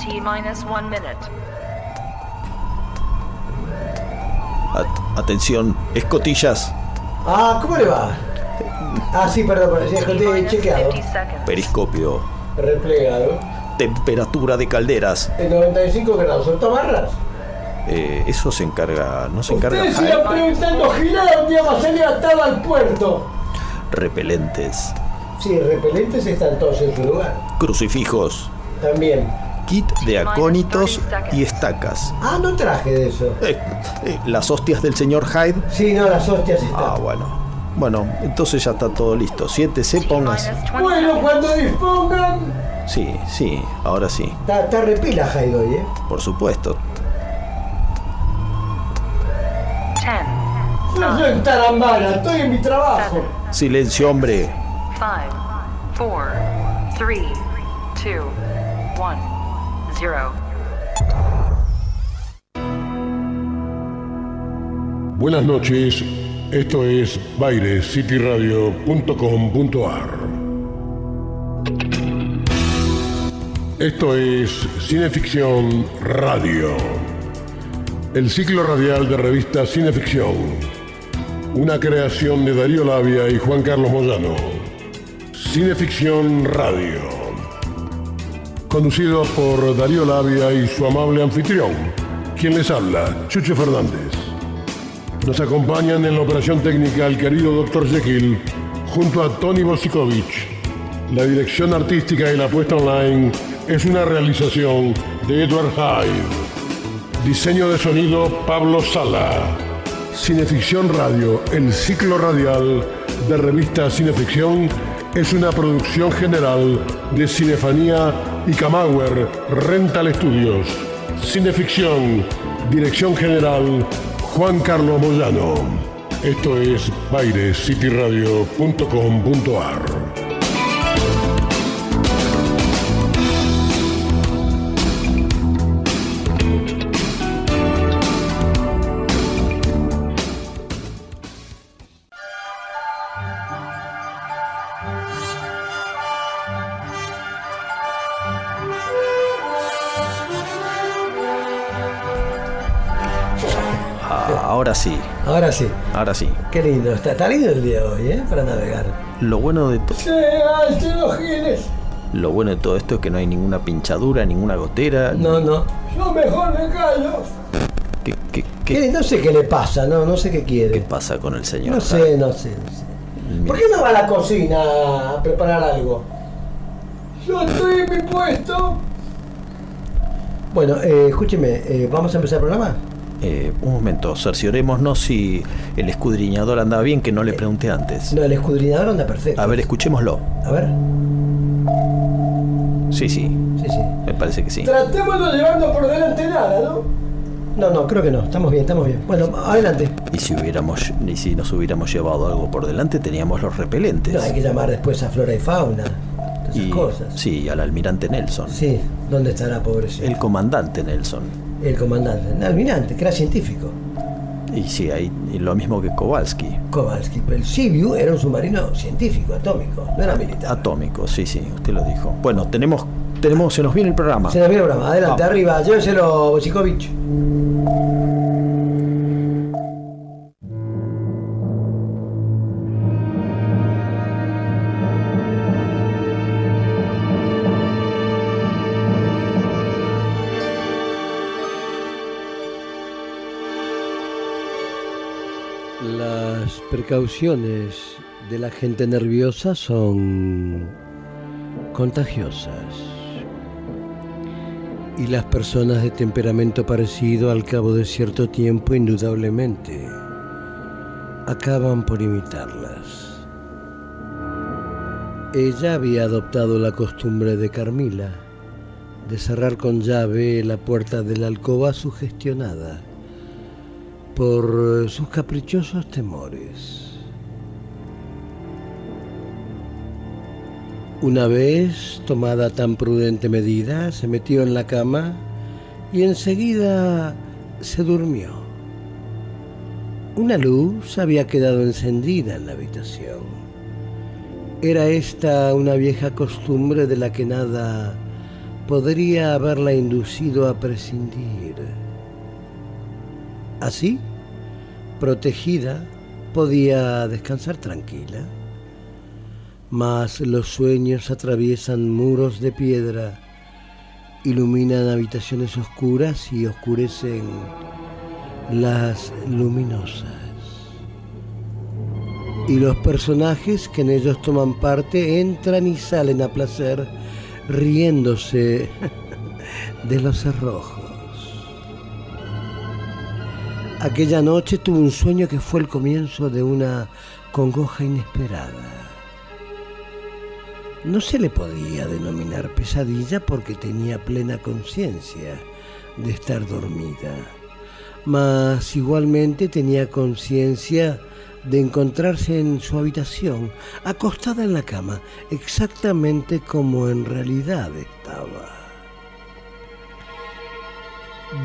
T minus one minute. At- atención, escotillas, Ah, ¿cómo le va? Ah, sí, perdón, escote minus chequeado. 50 seconds. periscopio, Replegado. temperatura de calderas. En 95 grados, ¿son tomarras? Eh, eso se encarga, no se encarga Ustedes sigan preguntando gilada, un día va a salir atado al puerto. repelentes, Sí, repelentes están todos en su lugar. crucifijos, También. Kit de acónitos y estacas. Ah, no traje de eso. Eh, eh, las hostias del señor Hyde. Sí, no, las hostias están. Ah, bueno. Bueno, entonces ya está todo listo. Siéntese, T póngase. minus 20 Bueno, cuando dispongan. Sí, sí, ahora sí, Está, está repila Jairo hoy, ¿eh? por supuesto. 10, Yo soy tarambana, estoy en mi trabajo. Silencio, hombre. 5, 4, 3, 2, 1, 0. Buenas noches, esto es bairescityradio.com.ar. Esto es Cineficción Radio, el ciclo radial de revista Cineficción, una creación de Darío Labia y Juan Carlos Moyano. Cineficción Radio, conducido por Darío Labia y su amable anfitrión, quien les habla, Chucho Fernández. Nos acompañan en la operación técnica el querido Dr. Jekyll junto a Tony Bosikovic. La dirección artística y la puesta online es una realización de Edward Hyde. Diseño de sonido Pablo Sala. Cineficción Radio, el ciclo radial de revista Cineficción, es una producción general de Cinefanía y Camauer Rental Studios. Cineficción, dirección general Juan Carlos Moyano. Esto es bairescityradio.com.ar. ahora sí, Ahora sí. ahora sí. Qué lindo. Está, está lindo el día de hoy, ¿eh? Para navegar. Lo bueno de to- Sí, alce los giles. lo bueno de todo esto es que no hay ninguna pinchadura, ninguna gotera. No, no. Yo mejor me callo. ¿Qué, qué- qué- ¿Qué? No sé qué le pasa, no, no sé qué qué quiere. pasa con el señor? No sé, no sé, no sé. ¿Por qué no va a la cocina a preparar algo? Yo estoy en mi puesto. Bueno, eh, escúcheme, eh, ¿vamos a empezar el programa? Eh, un momento, cerciorémonos si el escudriñador anda bien, que no le pregunté antes. No, el escudriñador anda perfecto. A ver, escuchémoslo. A ver. Sí, sí, Sí, sí. me parece que sí. Tratemos de llevando por delante nada, ¿no? No, no, creo que no. Estamos bien, estamos bien. Bueno, adelante. Y si hubiéramos, y si nos hubiéramos llevado algo por delante, teníamos los repelentes. No, hay que llamar después a Flora y Fauna. Esas y, cosas. Sí, al almirante Nelson. Sí, ¿dónde estará, pobrecito? El comandante Nelson. El comandante, el almirante, que era científico. Y sí, ahí y lo mismo que Kowalski. Kowalski, pero el Sibiu era un submarino científico, atómico, no era militar. Atómico, sí, sí, usted lo dijo. Bueno, tenemos, tenemos, se nos viene el programa. Se nos viene el programa, adelante, Vamos. arriba, lléveselo, Bosikovic. Precauciones de la gente nerviosa son contagiosas. Y las personas de temperamento parecido al cabo de cierto tiempo indudablemente acaban por imitarlas. Ella había adoptado la costumbre de Carmila de cerrar con llave la puerta de la alcoba sugestionada por eh, sus caprichosos temores. Una vez tomada tan prudente medida, se metió en la cama y enseguida se durmió. Una luz había quedado encendida en la habitación. Era esta una vieja costumbre de la que nada podría haberla inducido a prescindir. Así, protegida, podía descansar tranquila. Mas los sueños atraviesan muros de piedra, iluminan habitaciones oscuras y oscurecen las luminosas. Y los personajes que en ellos toman parte entran y salen a placer, riéndose de los cerrojos. Aquella noche tuve un sueño que fue el comienzo de una congoja inesperada. No se le podía denominar pesadilla porque tenía plena conciencia de estar dormida mas igualmente tenía conciencia de encontrarse en su habitación, acostada en la cama, exactamente como en realidad estaba.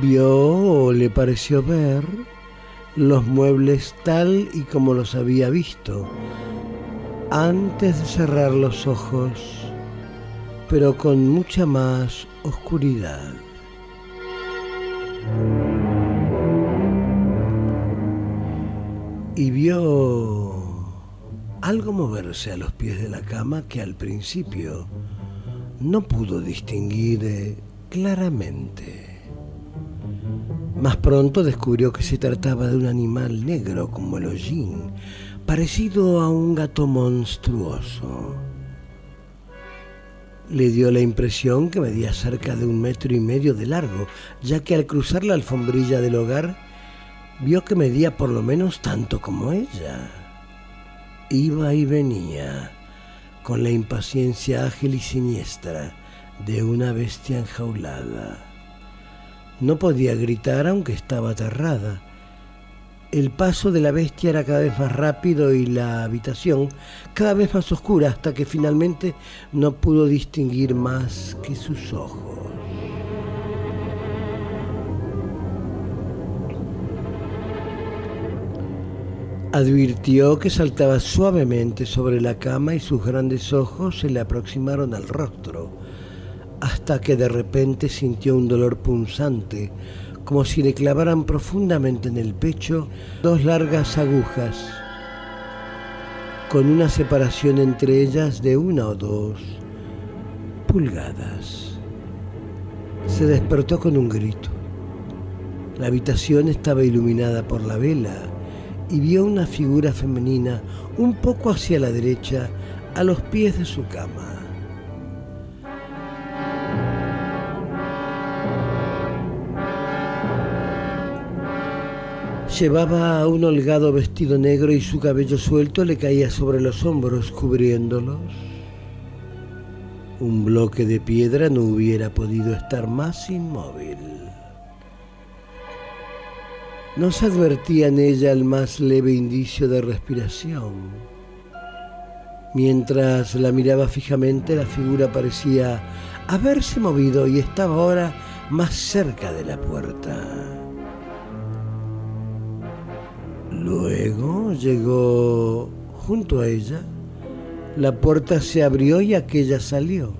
Vio o le pareció ver los muebles tal y como los había visto, antes de cerrar los ojos, pero con mucha más oscuridad y vio algo moverse a los pies de la cama que al principio no pudo distinguir eh, claramente. Más pronto descubrió que se trataba de un animal negro como el hollín, parecido a un gato monstruoso. Le dio la impresión que medía cerca de un metro y medio de largo, ya que al cruzar la alfombrilla del hogar vio que medía por lo menos tanto como ella. Iba y venía con la impaciencia ágil y siniestra de una bestia enjaulada. No podía gritar aunque estaba aterrada. El paso de la bestia era cada vez más rápido y la habitación cada vez más oscura hasta que finalmente no pudo distinguir más que sus ojos. Advirtió que saltaba suavemente sobre la cama y sus grandes ojos se le aproximaron al rostro, hasta que de repente sintió un dolor punzante, como si le clavaran profundamente en el pecho dos largas agujas, con una separación entre ellas de una o dos pulgadas. Se despertó con un grito. La habitación estaba iluminada por la vela y vio una figura femenina un poco hacia la derecha a los pies de su cama. Llevaba un holgado vestido negro y su cabello suelto le caía sobre los hombros cubriéndolos. Un bloque de piedra no hubiera podido estar más inmóvil. No se advertía en ella el más leve indicio de respiración. Mientras la miraba fijamente, la figura parecía haberse movido y estaba ahora más cerca de la puerta. Luego llegó junto a ella, la puerta se abrió y aquella salió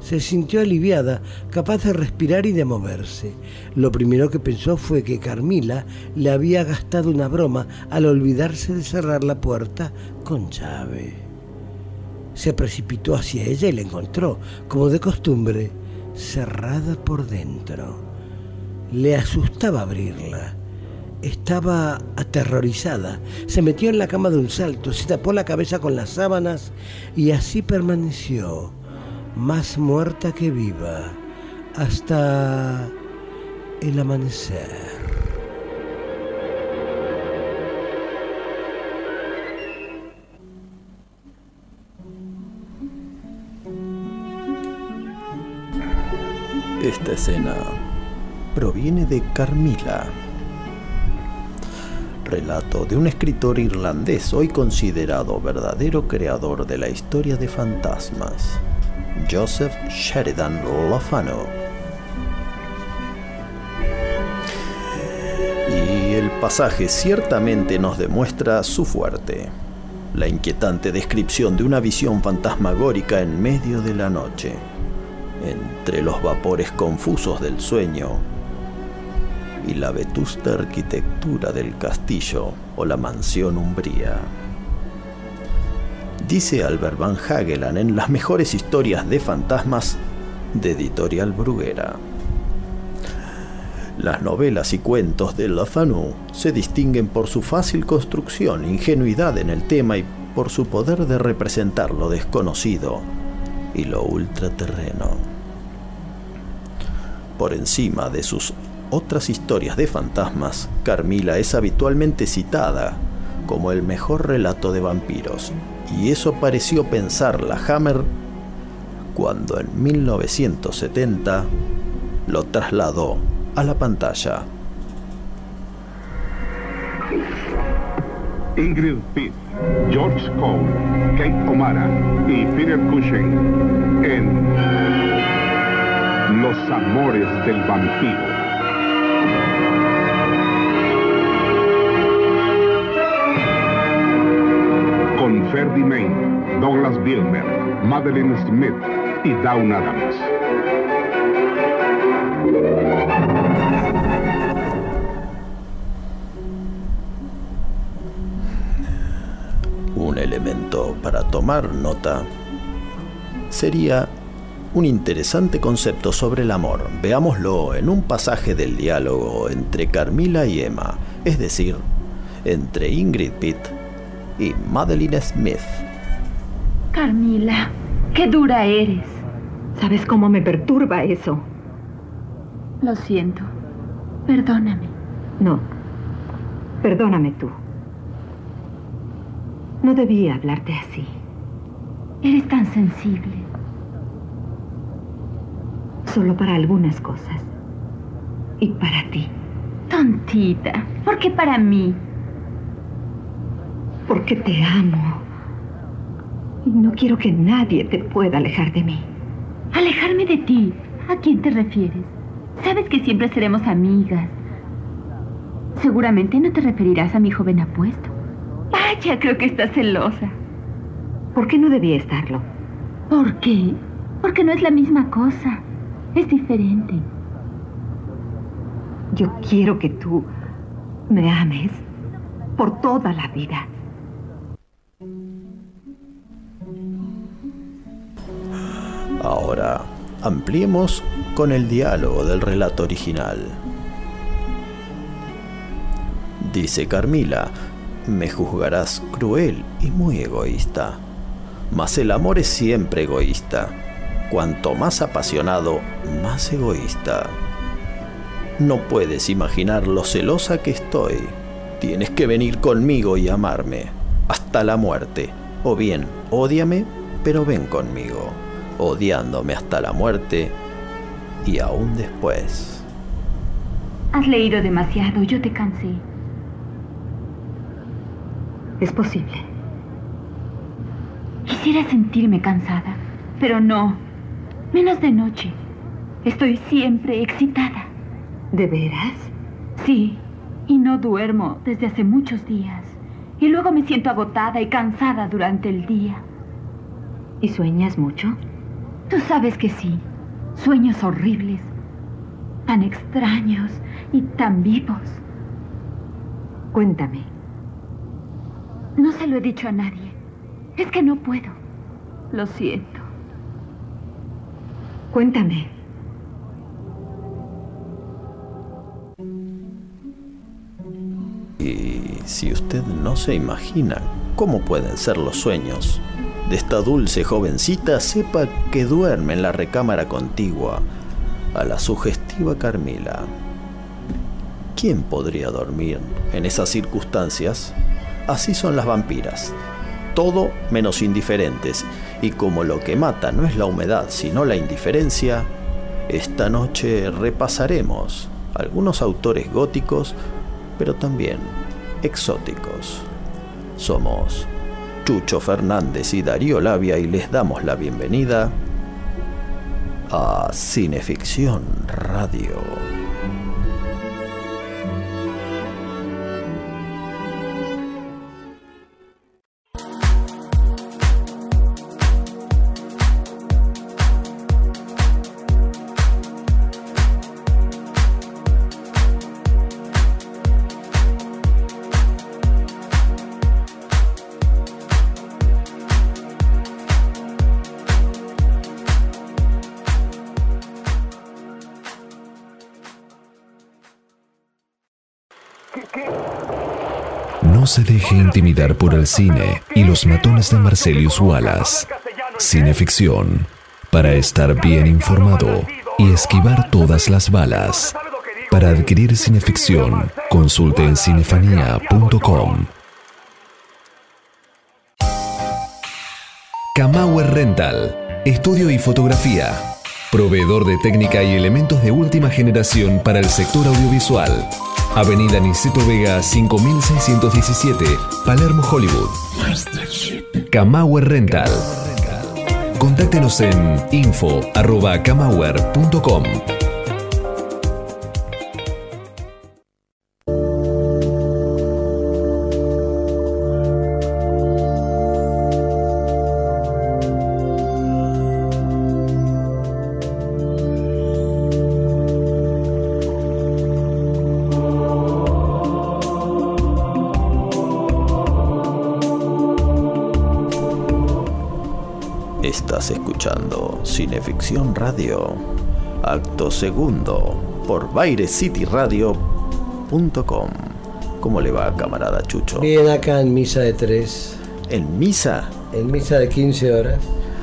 se sintió aliviada, capaz de respirar y de moverse. Lo primero que pensó fue que Carmila le había gastado una broma al olvidarse de cerrar la puerta con llave. Se precipitó hacia ella y la encontró, como de costumbre, cerrada por dentro. Le asustaba abrirla. Estaba aterrorizada. Se metió en la cama de un salto, se tapó la cabeza con las sábanas y así permaneció más muerta que viva, hasta el amanecer. Esta escena proviene de Carmila, relato de un escritor irlandés hoy considerado verdadero creador de la historia de fantasmas. Joseph Sheridan Lofano. Y el pasaje ciertamente nos demuestra su fuerte, la inquietante descripción de una visión fantasmagórica en medio de la noche. entre los vapores confusos del sueño y la vetusta arquitectura del castillo o la mansión umbría. Dice Albert Van Hagelan en las mejores historias de fantasmas de Editorial Bruguera. Las novelas y cuentos de Lafanu se distinguen por su fácil construcción, ingenuidad en el tema y por su poder de representar lo desconocido y lo ultraterreno. Por encima de sus otras historias de fantasmas, Carmila es habitualmente citada como el mejor relato de vampiros, y eso pareció pensar la Hammer cuando en 1970 lo trasladó a la pantalla. Ingrid Pitt, George Cole, Kate O'Mara y Peter Cushing en Los Amores del Vampiro. Main, Douglas Gilmer, Madeline Smith y Dawn Adams. Un elemento para tomar nota sería un interesante concepto sobre el amor. Veámoslo en un pasaje del diálogo entre Carmila y Emma, es decir, entre Ingrid Pitt y Madeline Smith. Carmila, qué dura eres. ¿Sabes cómo me perturba eso? Lo siento. Perdóname. No. Perdóname tú. No debía hablarte así. Eres tan sensible. Solo para algunas cosas. Y para ti. Tontita. ¿Por qué para mí? Porque te amo. Y no quiero que nadie te pueda alejar de mí. ¿Alejarme de ti? ¿A quién te refieres? Sabes que siempre seremos amigas. Seguramente no te referirás a mi joven apuesto. Vaya, creo que estás celosa. ¿Por qué no debía estarlo? ¿Por qué? Porque no es la misma cosa. Es diferente. Yo quiero que tú me ames por toda la vida. Ahora, ampliemos con el diálogo del relato original. Dice Carmila, me juzgarás cruel y muy egoísta, mas el amor es siempre egoísta. Cuanto más apasionado, más egoísta. No puedes imaginar lo celosa que estoy. Tienes que venir conmigo y amarme, hasta la muerte. O bien, ódiame, pero ven conmigo, odiándome hasta la muerte y aún después. Has leído demasiado, yo te cansé. Es posible. Quisiera sentirme cansada, pero no. Menos de noche. Estoy siempre excitada. ¿De veras? Sí, y no duermo desde hace muchos días. Y luego me siento agotada y cansada durante el día. ¿Y sueñas mucho? Tú sabes que sí. Sueños horribles. Tan extraños y tan vivos. Cuéntame. No se lo he dicho a nadie. Es que no puedo. Lo siento. Cuéntame. Y si usted no se imagina cómo pueden ser los sueños de esta dulce jovencita, sepa que duerme en la recámara contigua a la sugestiva Carmila. ¿Quién podría dormir en esas circunstancias? Así son las vampiras, todo menos indiferentes, y como lo que mata no es la humedad sino la indiferencia, esta noche repasaremos algunos autores góticos, pero también exóticos. Somos Chucho Fernández y Darío Labia y les damos la bienvenida a Cineficción Radio. Se deje intimidar por el cine y los matones de Marcelius Wallace. Cineficción. Para estar bien informado y esquivar todas las balas. Para adquirir cineficción, consulte en cinefanía.com. Kamauer Rental. Estudio y fotografía. Proveedor de técnica y elementos de última generación para el sector audiovisual. Avenida Niceto Vega 5617, Palermo, Hollywood. Kamauer Rental. Contáctenos en info.kamauer.com. Radio, acto segundo, por BaireCityRadio.com. ¿Cómo le va, camarada Chucho? Bien, acá en misa de 3. ¿En misa? En misa de 15 horas.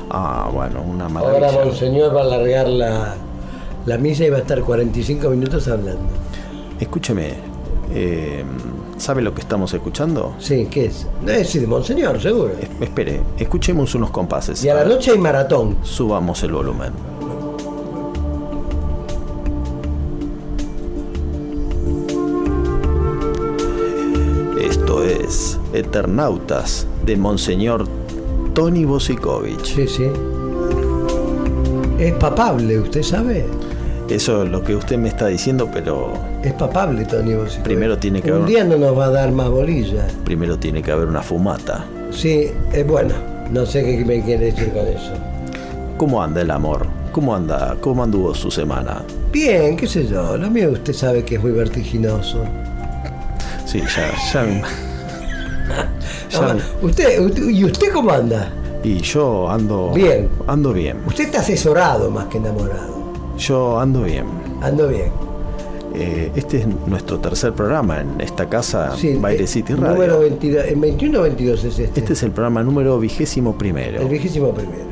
Ah, bueno, una Ahora maravilla. Monseñor va a alargar la, la misa y va a estar 45 minutos hablando. Escúcheme, eh, ¿sabe lo que estamos escuchando? Sí, ¿qué es? No es decir, Monseñor, seguro. Es- espere, escuchemos unos compases. Y a la noche hay maratón. Subamos el volumen. Esto es Eternautas de Monseñor Tony Bosikovich. Sí, sí. Es papable, ¿usted sabe? Eso es lo que usted me está diciendo, pero Es papable, Tony Bosico. Primero tiene que Un haber- día no nos va a dar más bolilla. primero tiene que haber una fumata. Sí, es bueno. No sé qué me quiere decir con eso. ¿Cómo anda el amor? ¿Cómo anda? ¿Cómo anduvo su semana? Bien, qué sé yo. Lo mío usted sabe que es muy vertiginoso. Sí, ya, ya. ya usted, usted- ¿Y usted cómo anda? y yo ando. Bien. Ando bien. Usted está asesorado más que enamorado. Yo ando bien. Ando bien. Eh, este es nuestro tercer programa en esta casa, Baile eh, City Radio. Número 22, en 21 o 22 es este. Este es el programa número vigésimo primero. el vigésimo primero.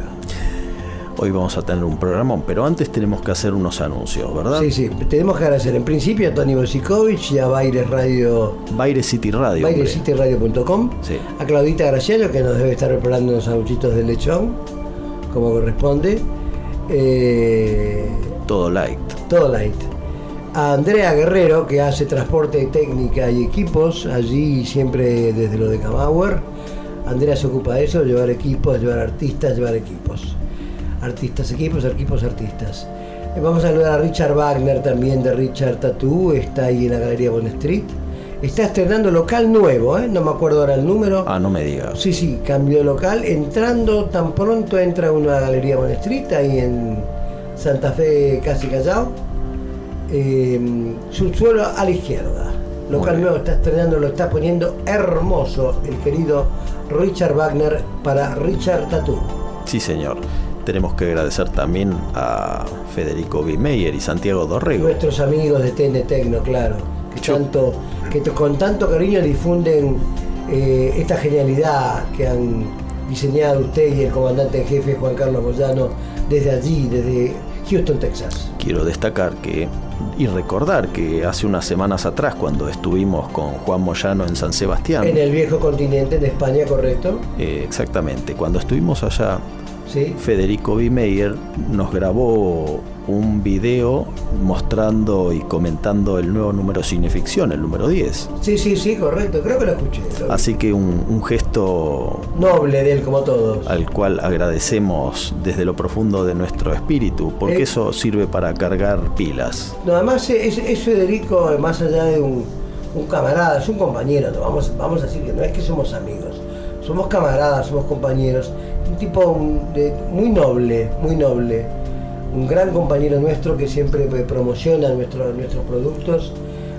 Hoy vamos a tener un programón, pero antes tenemos que hacer unos anuncios, ¿verdad? Sí, sí. Tenemos que agradecer en principio a Tony Bosikovich y a Baires Radio. Baile City Radio. BairesCityRadio.com Sí. A Claudita Graciano, que nos debe estar preparando unos sanguchitos de lechón, como corresponde. Eh, Todo light. todo light. A Andrea Guerrero, que hace transporte técnica y equipos, allí siempre desde lo de Camauer. Andrea se ocupa de eso, llevar equipos, llevar artistas, llevar equipos. Artistas, equipos, equipos, artistas. Eh, Vamos a saludar a Richard Wagner también de Richard Tattoo, está ahí en la Galería Bond Street. Está estrenando local nuevo, ¿eh? no me acuerdo ahora el número. Ah, no me digas. Sí, sí, cambió de local. Entrando tan pronto entra uno a la Galería Bond Street, ahí en Santa Fe, casi Callao. Eh, subsuelo a la izquierda. Muy bien. nuevo está estrenando, lo está poniendo hermoso el querido Richard Wagner para Richard Tattoo. Sí, señor. Tenemos que agradecer también a Federico Bimeyer y Santiago Dorrego. Nuestros amigos de TN Tecno, claro, que, Yo- tanto, que con tanto cariño difunden eh, esta genialidad que han diseñado usted y el comandante en jefe Juan Carlos Moyano desde allí, desde Houston, Texas. Quiero destacar que y recordar que hace unas semanas atrás, cuando estuvimos con Juan Moyano en San Sebastián, En el viejo continente, en España, ¿correcto? eh, exactamente, cuando estuvimos allá, Sí. Federico Bimeyer nos grabó un video mostrando y comentando el nuevo número Cineficción, el número 10. Sí, sí, sí, correcto. Creo que lo escuché. lo. Así que un, un gesto Noble de él, como todos. al cual agradecemos desde lo profundo de nuestro espíritu, porque Eh. eso sirve para cargar pilas. No, además es, es Federico, más allá de un, un camarada, es un compañero, no, vamos, vamos a decir que no es que somos amigos, somos camaradas, somos compañeros, un tipo de- muy noble, muy noble, un gran compañero nuestro que siempre promociona nuestro- nuestros productos.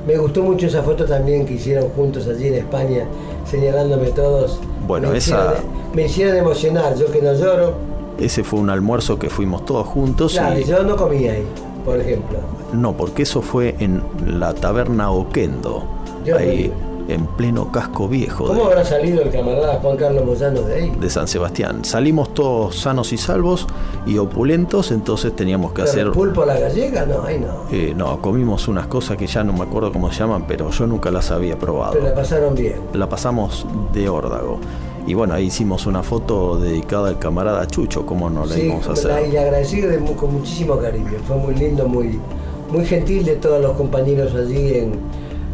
Me gustó mucho esa foto también que hicieron juntos allí en España, señalándome todos. Bueno, me esa- hicieron- me hicieron emocionar, yo que no lloro. Ese fue un almuerzo que fuimos todos juntos Claro, y yo no comí ahí, por ejemplo. no, porque eso fue en la taberna Oquendo. Yo Ahí en pleno casco viejo ¿Cómo de, habrá salido el camarada Juan Carlos Moyano de ahí? de San Sebastián. Salimos todos sanos y salvos y opulentos, entonces teníamos que ¿Pero hacer... pulpo a la gallega? No, ahí no. eh, no, comimos unas cosas que ya no me acuerdo cómo se llaman, pero yo nunca las había probado. Pero la pasaron bien. La pasamos de órdago. Y bueno, ahí hicimos una foto dedicada al camarada Chucho, ¿cómo no la Sí, íbamos a hacer? y agradecido de con muchísimo cariño. Fue muy lindo, muy, muy gentil de todos los compañeros allí en,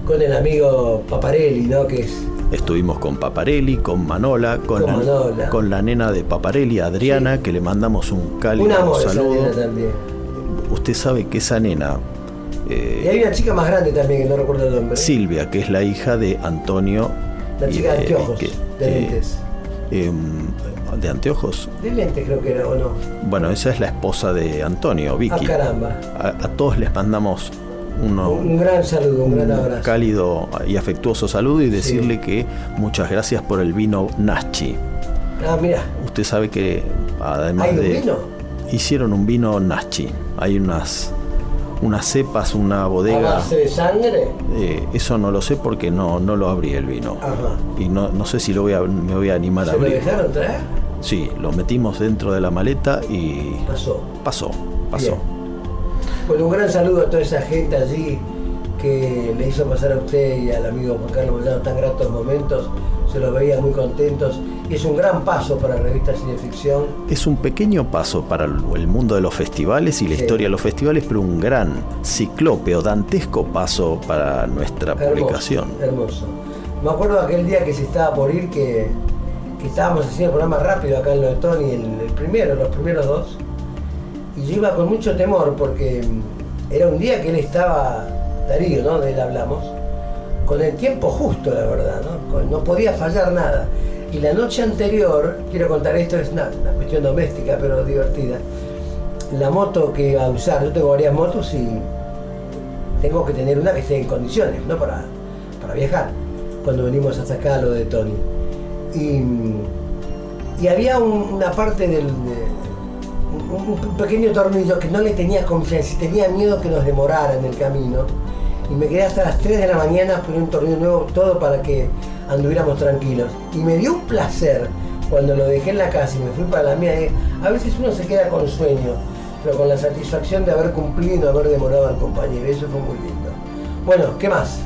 con el amigo Paparelli, ¿no? Que es Estuvimos con Paparelli, con Manola, con, Con la, Manola. con la nena de Paparelli, Adriana, que le mandamos un cálido un amor esa saludo. nena también. Usted sabe que esa nena, eh, Y hay una chica más grande también, que no recuerdo el nombre. Silvia, que es la hija de Antonio. La chica de anteojos, que- de eh, lentes. em, ¿De anteojos? De lentes creo que era, ¿o no? Bueno, esa es la esposa de Antonio, Vicky. Ah, caramba. A, a todos les mandamos uno, Un gran saludo, un gran abrazo. cálido y afectuoso saludo y decirle que muchas gracias por el vino Nachi. Ah, mira, Usted sabe que además ¿Hay un de vino? hicieron un vino Nachi. Hay unas unas cepas, una a bodega. base de sangre. Eh, eso no lo sé porque no, no lo abrí el vino. Ajá. Y no, no sé si lo voy a, me voy a animar a ¿Se lo abrir. dejaron traer? Sí, lo metimos dentro de la maleta y Pasó. pasó, pasó. Bien. Bueno, un gran saludo a toda esa gente allí que le hizo pasar a usted y al amigo Juan Carlos Moyano tan gratos momentos. Se los veía muy contentos y es un gran paso para la revista Cineficción. Es un pequeño paso para el mundo de los festivales y la Sí. historia de los festivales, pero un gran ciclópeo, dantesco paso para nuestra publicación. Hermoso. Me acuerdo aquel día que se estaba por ir que, que estábamos haciendo el programa rápido acá en lo de Tony, el, el primero, los primeros dos. Y yo iba con mucho temor porque mm, era un día que él estaba, Darío, ¿no? De él hablamos, con el tiempo justo, la verdad, ¿no? No podía fallar nada. Y la noche anterior, quiero contar esto, es una, una cuestión doméstica, pero divertida. La moto que iba a usar, yo tengo varias motos y tengo que tener una que esté en condiciones, ¿no? Para, para viajar, cuando venimos hasta acá, lo de Tony. Y, y había un- una parte del. de- un, pequeño tornillo que no le tenía confianza y tenía miedo que nos demorara en el camino. Y me quedé hasta las 3 de la mañana poner un tornillo nuevo, todo para que anduviéramos tranquilos. Y me dio un placer cuando lo dejé en la casa y me fui para la mía. eh, A veces uno se queda con sueño, pero con la satisfacción de haber cumplido y no haber demorado al compañero. Eso fue muy lindo. Bueno, ¿qué más?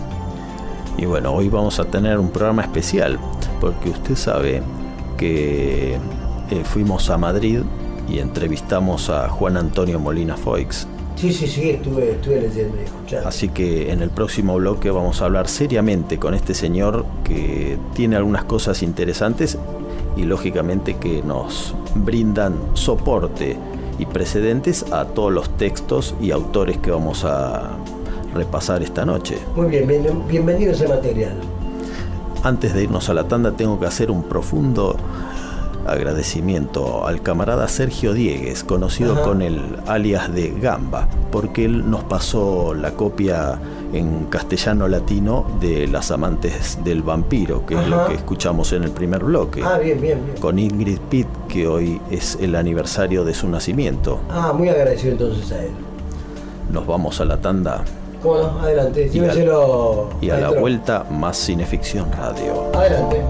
Y bueno, hoy vamos a tener un programa especial, porque usted sabe que eh, fuimos a Madrid y entrevistamos a Juan Antonio Molina Foix. Sí, sí, sí, estuve, estuve leyendo y escuchando. Así que en el próximo bloque vamos a hablar seriamente con este señor que tiene algunas cosas interesantes y lógicamente que nos brindan soporte y precedentes a todos los textos y autores que vamos a repasar esta noche. Muy bien, bien- bienvenido a ese material. Antes de irnos a la tanda tengo que hacer un profundo agradecimiento al camarada Sergio Diegues, conocido Ajá. con el alias de Gamba, porque él nos pasó la copia en castellano latino de Las amantes del vampiro, que es lo que escuchamos en el primer bloque, Ah, bien, bien, bien. con Ingrid Pitt, que hoy es el aniversario de su nacimiento. Ah, muy agradecido entonces a él. Nos vamos a la tanda ¿Cómo no? Adelante, Y y a la vuelta más Cineficción Radio. Adelante.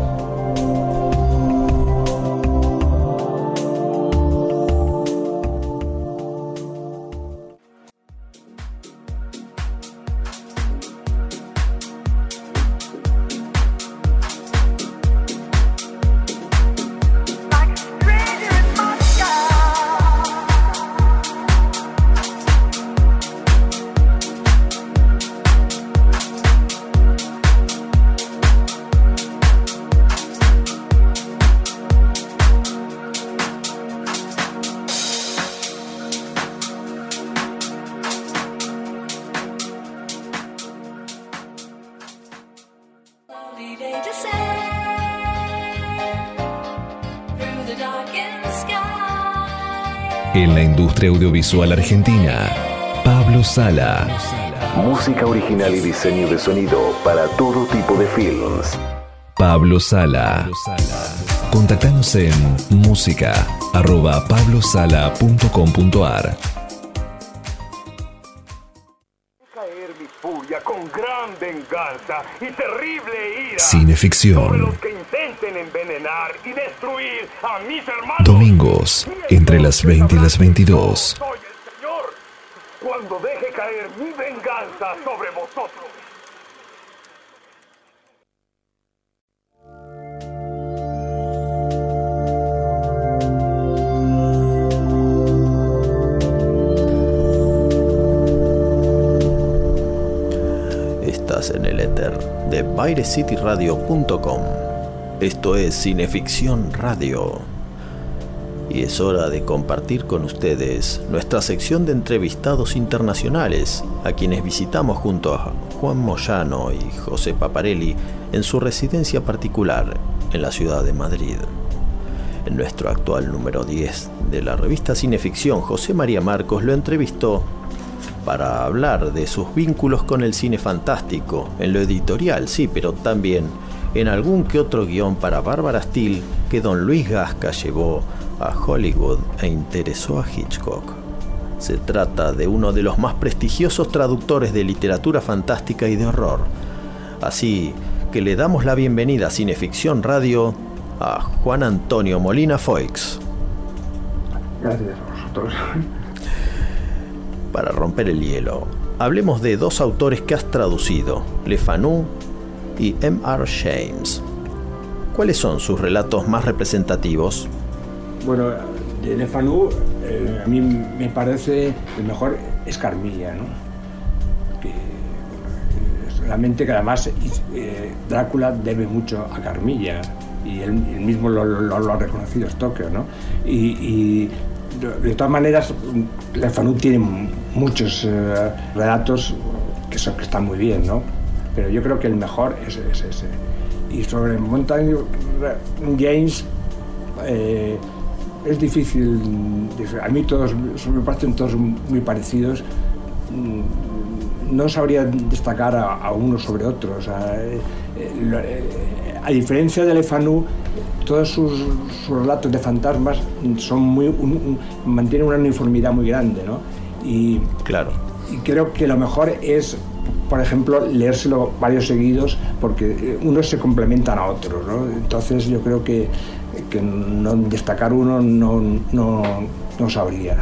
Industria audiovisual argentina, Pablo Sala. Música original y diseño de sonido para todo tipo de films. Pablo Sala. Contactanos en música arroba pablosala.com.ar caer mi furia con grande venganza y terrible ira Cineficción. sobre los que intenten envenenar y destruir a mis hermanos. Domingos, entre las 20 y las 22. Soy el Señor cuando deje caer mi venganza sobre vosotros. Estás en el éter de BaireCityRadio.com. Esto es Cineficción Radio. Y es hora de compartir con ustedes nuestra sección de entrevistados internacionales, a quienes visitamos junto a Juan Moyano y José Paparelli en su residencia particular en la ciudad de Madrid. En nuestro actual número 10 de la revista Cineficción, José María Marcos lo entrevistó para hablar de sus vínculos con el cine fantástico, en lo editorial, sí, pero también en algún que otro guion para Bárbara Steele que don Luis Gasca llevó a Hollywood e interesó a Hitchcock. Se trata de uno de los más prestigiosos traductores de literatura fantástica y de horror. Así que le damos la bienvenida a Cineficción Radio a Juan Antonio Molina Foix. Gracias a vosotros. Para romper el hielo, hablemos de dos autores que has traducido, Le Fanu y M.R. James. ¿Cuáles son sus relatos más representativos? Bueno, de Le Fanu, eh, a mí me parece el mejor es Carmilla, ¿no? Que, eh, realmente que además eh, Drácula debe mucho a Carmilla y él, mismo lo, ha reconocido Stoker, ¿no? Y, y de, todas maneras, Le Fanu tiene muchos eh, relatos que, son, que están muy bien, ¿no? Pero yo creo que el mejor es, es ese. Y sobre Mountain James, eh, es difícil. A mí todos me parecen todos muy parecidos. Mm, No sabría destacar a, a uno sobre otro. O sea, eh, eh, eh, a diferencia de Lefanu, todos sus, sus relatos de fantasmas son muy, un- un- mantienen una uniformidad muy grande, ¿no? Y, Claro. y creo que lo mejor es, por ejemplo, leérselo varios seguidos porque eh, unos se complementan a otros, ¿no? Entonces yo creo que, que no destacar uno no, no, no sabría.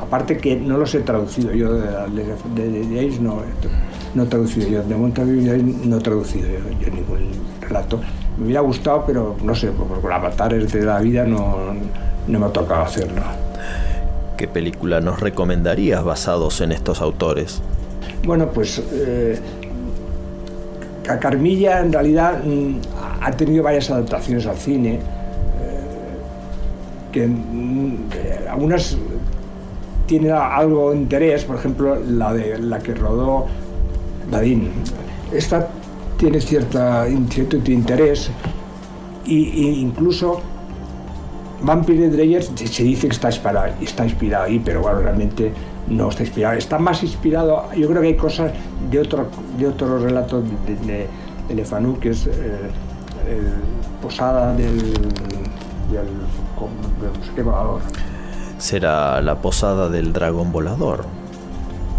Aparte que no los he traducido yo de, de, de- de no, no he traducido yo, de James no he traducido yo, yo ningún relato. Me hubiera gustado, pero no sé, por, por avatares de la vida no, no me ha tocado hacerlo. ¿Qué película nos recomendarías basados en estos autores? Bueno, pues eh, Ca- Carmilla en realidad mm, ha tenido varias adaptaciones al cine, eh, que mm, algunas tienen algo de interés, por ejemplo la de la que rodó Dadín. Esta tiene cierta, cierto interés y incluso Vampire Dreyer se se dice que está inspirado, está inspirado ahí, pero bueno, realmente no está inspirado. Está más inspirado, yo creo que hay cosas de otro, de otro relato de, de, que es eh, el Posada del, del, con- del no sé qué volador. Será La Posada del Dragón Volador.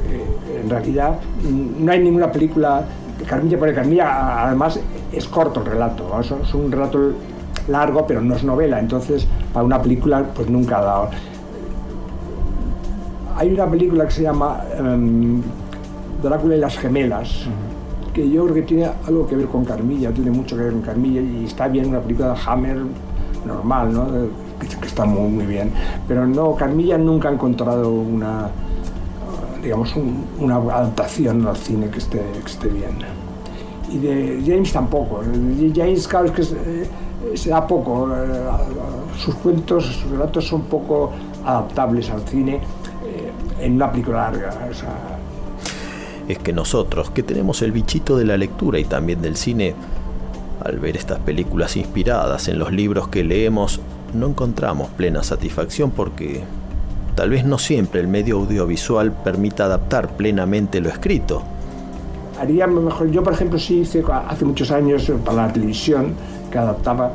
Eh, en realidad mm, no hay ninguna película Carmilla, porque Carmilla además es corto el relato, ¿no? es, es un relato largo, pero no es novela, entonces para una película pues nunca ha dado. Hay una película que se llama em, Drácula y las gemelas, que yo creo que tiene algo que ver con Carmilla, tiene mucho que ver con Carmilla y está bien una película de Hammer normal, ¿no? Que, que está muy, muy bien. Pero no, Carmilla nunca ha encontrado una, digamos, un- una adaptación al cine que esté, que esté bien. Y de James tampoco. James, claro, es que es, eh, se da poco. eh, sus cuentos, sus relatos son poco adaptables al cine eh, en una película larga. o sea, Es que nosotros, que tenemos el bichito de la lectura y también del cine, al ver estas películas inspiradas en los libros que leemos, no encontramos plena satisfacción porque tal vez no siempre el medio audiovisual permita adaptar plenamente lo escrito. haría mejor. Yo, por ejemplo, sí hice hace muchos años para la televisión que adaptaba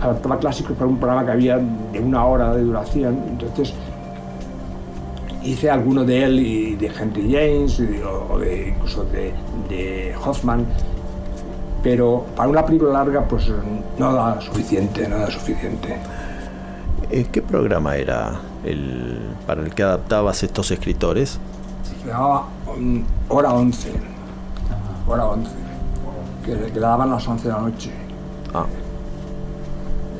adaptaba clásicos para un programa que había de una hora de duración. Entonces hice alguno de él y de Henry James y de- o de, incluso de, de Hoffman, pero para una película larga pues no da suficiente, no da suficiente. Eh, ¿Qué programa era el para el que adaptabas estos escritores? Se llamaba mm, Hora 11, Hora 11, que, que la daban a las 11 de la noche. Ah,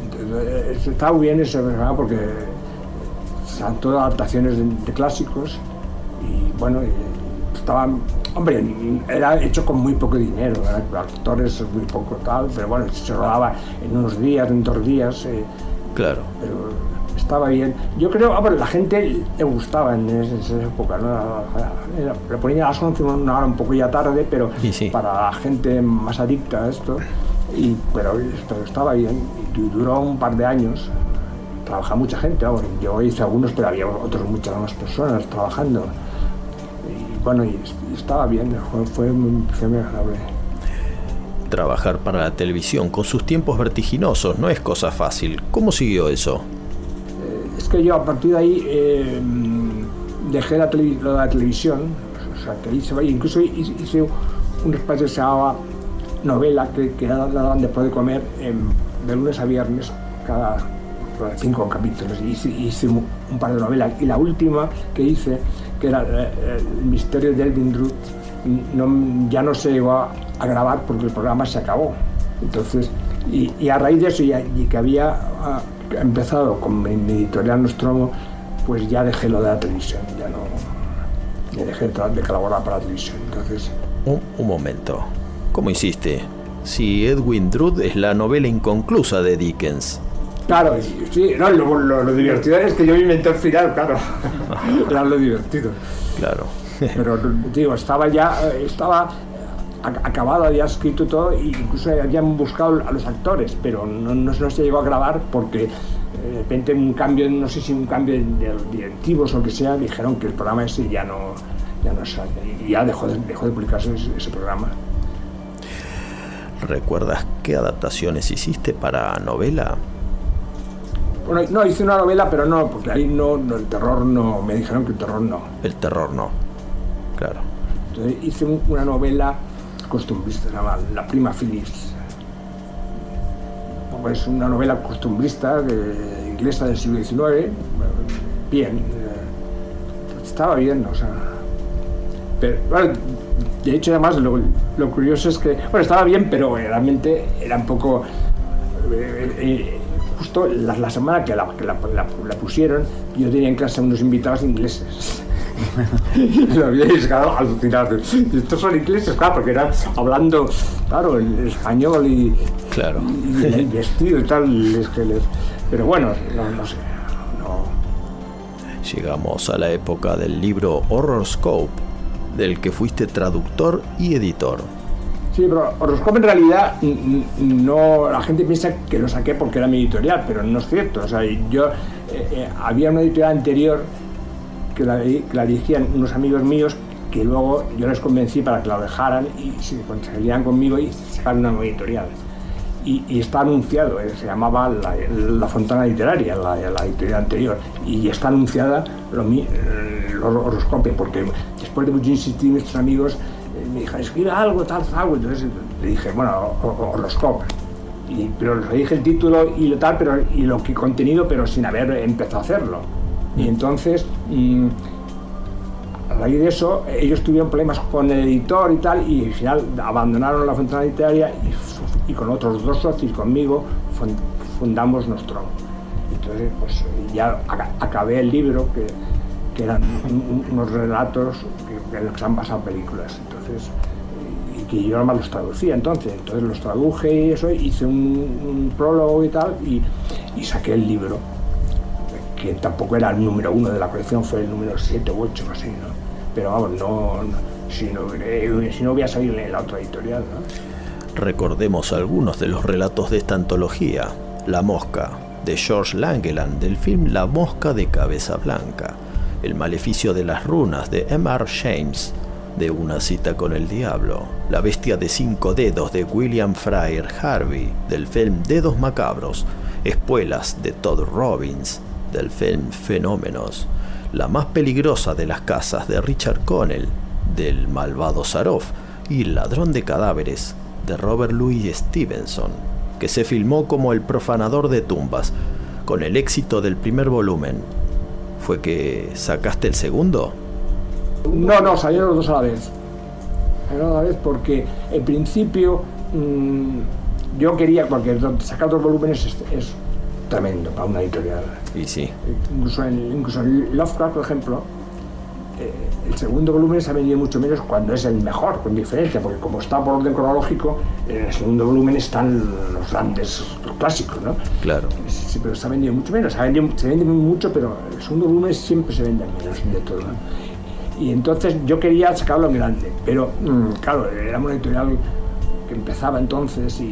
Entonces, eh, está muy bien ese programa porque son todas adaptaciones de, de clásicos y bueno, y estaban, hombre, era hecho con muy poco dinero, ¿verdad? actores muy poco tal, pero bueno, se rodaba en unos días, en dos días, eh, claro. pero estaba bien. Yo creo, ah, bueno, la gente le gustaba en, esa- época, ¿no? Lo ponía a las 11, una hora un poco ya tarde, pero Sí, sí. para la gente más adicta a esto, y, pero esto estaba bien, y du- duró un par de años. Trabaja mucha gente, vamos, yo hice algunos, pero había otros muchas más personas trabajando. Y bueno, y, y estaba bien, fue, fue muy agradable. Trabajar para la televisión con sus tiempos vertiginosos no es cosa fácil. ¿Cómo siguió eso? Es que yo a partir de ahí eh, dejé la, televisión, o sea, que hice, incluso hice un espacio que se llamaba novela, que, que la daban después de comer em, de lunes a viernes, cada cinco capítulos. Hice, hice un, par de novelas. Y la última que hice, que era eh, eh, El misterio de Elvin no, ya no se llegó a, grabar porque el programa se acabó. Entonces, y, a raíz de eso, y que había ah, empezado con mi, mi editorial Nostromo, pues ya dejé lo de la televisión, ya no ya dejé de, colaborar para la televisión. Entonces, Un, un momento. ¿Cómo hiciste? Si Edwin Drood es la novela inconclusa de Dickens. claro, sí, no, lo, lo- lo divertido es que yo me inventé el final, claro, era lo divertido. Claro. Pero digo, estaba ya, estaba acabado, había escrito todo e incluso habían buscado a los actores, pero no, no, no se llegó a grabar porque eh, de repente un cambio, no sé si un cambio de, de directivos o lo que sea, dijeron que el programa ese ya no, ya no sale y ya dejó de, dejó de publicarse ese, ese programa. ¿Recuerdas qué adaptaciones hiciste para novela? Bueno, no, hice una novela, pero no, porque ahí no, no, el terror no, me dijeron que el terror no. El terror no. Claro. Entonces hice un- una novela costumbrista, se La prima Phyllis. Pues es una novela costumbrista inglesa del siglo XIX, bien, eh, estaba bien, o sea. Pero, de hecho, además, lo, lo curioso es que, bueno, estaba bien, pero realmente era un poco. eh, eh, justo la, la semana que, la, que la pusieron, yo tenía en clase unos invitados ingleses. Lo habíais quedado alucinados. Estos son ingleses, claro, porque eran hablando, claro, el español y, Claro. y el vestido y tal. es que les- pero bueno, no, no sé. No. Llegamos a la época del libro Horrorscope, del que fuiste traductor y editor. Sí, pero Horoscope en realidad no, la gente piensa que lo saqué porque era mi editorial, pero no es cierto. O sea, yo eh, eh, había una editorial anterior que la, que la dirigían unos amigos míos que luego yo les convencí para que la dejaran y se conseguirían conmigo y sacar una nueva editorial. Y, y está anunciado, eh, se llamaba La, La Fontana Literaria, la, la editorial anterior, y está anunciada lo, hor- horoscope, porque después de mucho insistir nuestros amigos eh, me dijeron, escribe algo, tal, algo, entonces le dije, bueno, ho- ho- horoscope. Y, pero le dije el título y lo tal, pero, y lo que contenido, pero sin haber empezado a hacerlo. Y entonces, mm, a raíz de eso, ellos tuvieron problemas con el editor y tal, y al final abandonaron la Fontana Literaria y, y con otros dos socios, conmigo, fun- fundamos nuestro. Entonces, pues ya aca- acabé el libro, que, que eran un- un- unos relatos que, que han basado películas. Entonces, y que yo además los traducía entonces. Entonces los traduje y eso, hice un, prólogo y tal, y, y saqué el libro que tampoco era el número uno de la colección, fue el número 7 u 8 así, ¿no? Pero vamos, no, si, no, eh, si no salido en la otra editorial, ¿no? Recordemos algunos de los relatos de esta antología. La mosca, de George Langeland, del film La mosca de cabeza blanca. El maleficio de las runas, de M.R. James, de Una cita con el diablo. La bestia de cinco dedos, de William Fryer Harvey, del film Dedos macabros. Espuelas, de Todd Robbins, del Fenómenos. la más peligrosa de las casas de Richard Connell, del malvado Saroff, y Ladrón de Cadáveres, de Robert Louis Stevenson, que se filmó como El profanador de tumbas, con el éxito del primer volumen. ¿Fue que sacaste el segundo? No, no, salieron los dos a la vez. Salieron a la vez porque en principio mm, yo quería, porque sacar dos volúmenes es, es tremendo para una editorial. Y sí. Incluso en, incluso en Lovecraft, por ejemplo, eh, el segundo volumen se ha vendido mucho menos cuando es el mejor, con diferencia, porque como está por orden cronológico, en el segundo volumen están los grandes los clásicos, ¿no? Claro. Sí, pero se ha vendido mucho menos. Se, ha vendido- se vende mucho, pero el segundo volumen siempre se vende menos de todo. ¿no? Y entonces yo quería sacarlo en grande, pero mm, claro, era una editorial que empezaba entonces y,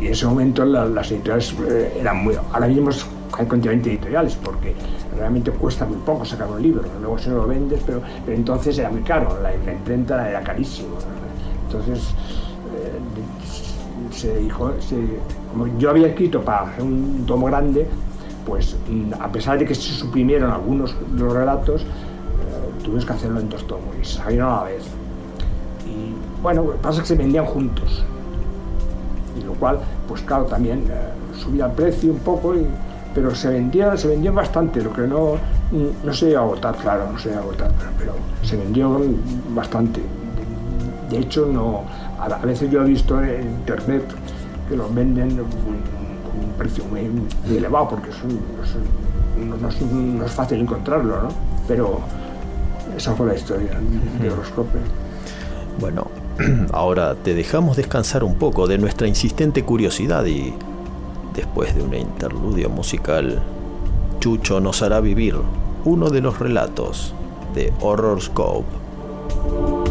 y en ese momento la- las editoriales eh, eran muy... Ahora mismo hay continuamente editoriales porque realmente cuesta muy poco sacar un libro, luego se lo vendes, pero, entonces era muy caro, la, la imprenta era carísimo. Entonces eh, se dijo, como yo había escrito para hacer un tomo grande, pues mm, a pesar de que se suprimieron algunos de los relatos, eh, tuvimos que hacerlo en dos tomos y se salieron a la vez. Y bueno, pasa que se vendían juntos. Lo cual, pues claro, también eh, subía el precio un poco, y- pero se vendían, se vendían bastante, lo que no, no se iba a agotar, claro, no se iba a agotar, pero, pero se vendió bastante. De, hecho, no, a, a veces yo he visto en internet que los venden con con un precio muy, muy elevado, porque son, no es fácil encontrarlo, ¿no? Pero esa fue la historia de Horoscope. Bueno, ahora te dejamos descansar un poco de nuestra insistente curiosidad y después de un interludio musical, Chucho nos hará vivir uno de los relatos de Horror Scope.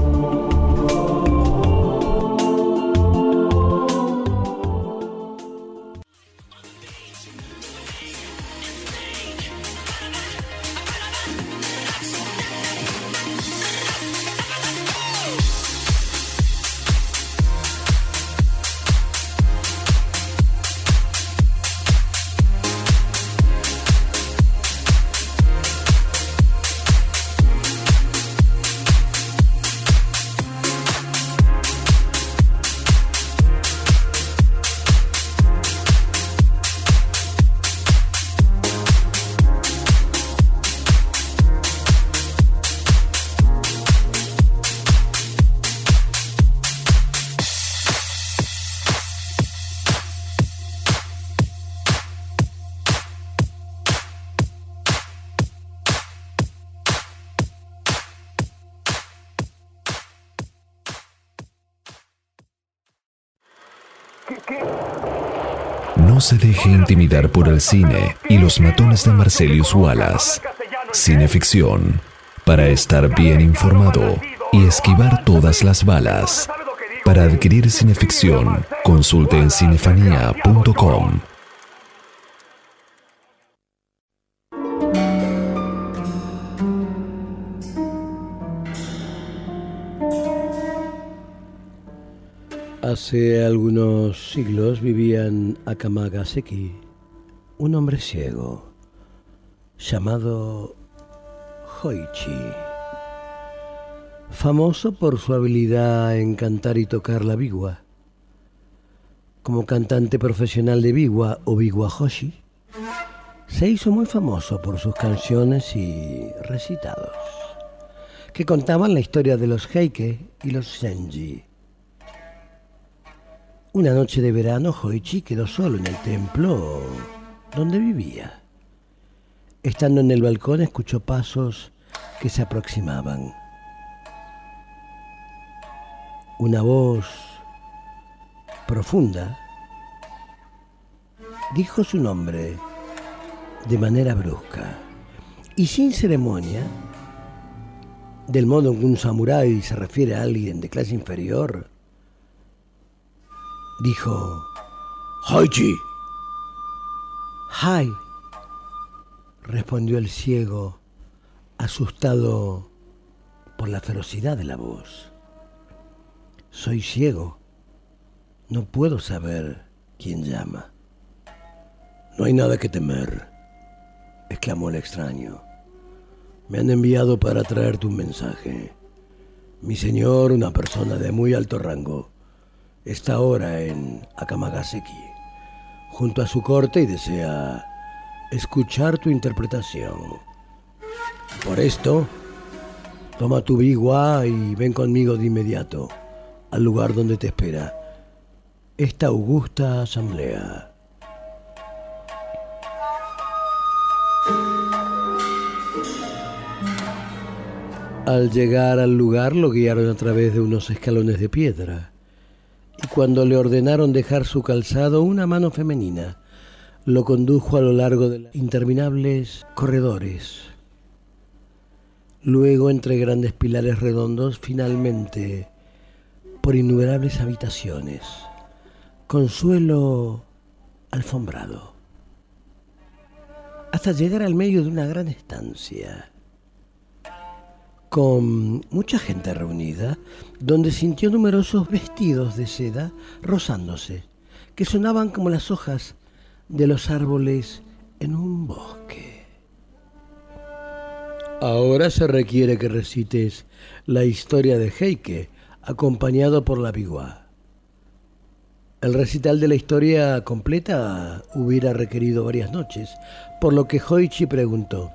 Intimidar por el cine y los matones de Marcelius Wallace. Cineficción, para estar bien informado y esquivar todas las balas. Para adquirir cineficción, consulte en cinefanía.com. Hace algunos siglos vivía en Akamagaseki un hombre ciego llamado Hoichi, famoso por su habilidad en cantar y tocar la biwa. Como cantante profesional de biwa o biwa hoshi, se hizo muy famoso por sus canciones y recitados, que contaban la historia de los heike y los senji. Una noche de verano, Hoichi quedó solo en el templo donde vivía. Estando en el balcón, escuchó pasos que se aproximaban. Una voz profunda dijo su nombre de manera brusca y sin ceremonia, del modo en que un samurái se refiere a alguien de clase inferior, dijo, Hoichi. Hai, respondió el ciego, asustado por la ferocidad de la voz. Soy ciego, no puedo saber quién llama. No hay nada que temer, exclamó el extraño. Me han enviado para traerte un mensaje. Mi señor, una persona de muy alto rango, está ahora en Akamagaseki, junto a su corte y desea escuchar tu interpretación. Por esto, toma tu bigua y ven conmigo de inmediato al lugar donde te espera esta augusta asamblea. Al llegar al lugar lo guiaron a través de unos escalones de piedra y cuando le ordenaron dejar su calzado, una mano femenina lo condujo a lo largo de interminables corredores. Luego, entre grandes pilares redondos, finalmente por innumerables habitaciones, con suelo alfombrado, hasta llegar al medio de una gran estancia con mucha gente reunida, donde sintió numerosos vestidos de seda rozándose, que sonaban como las hojas de los árboles en un bosque. Ahora se requiere que recites la historia de Heike, acompañado por la bigua. El recital de la historia completa hubiera requerido varias noches, por lo que Hoichi preguntó,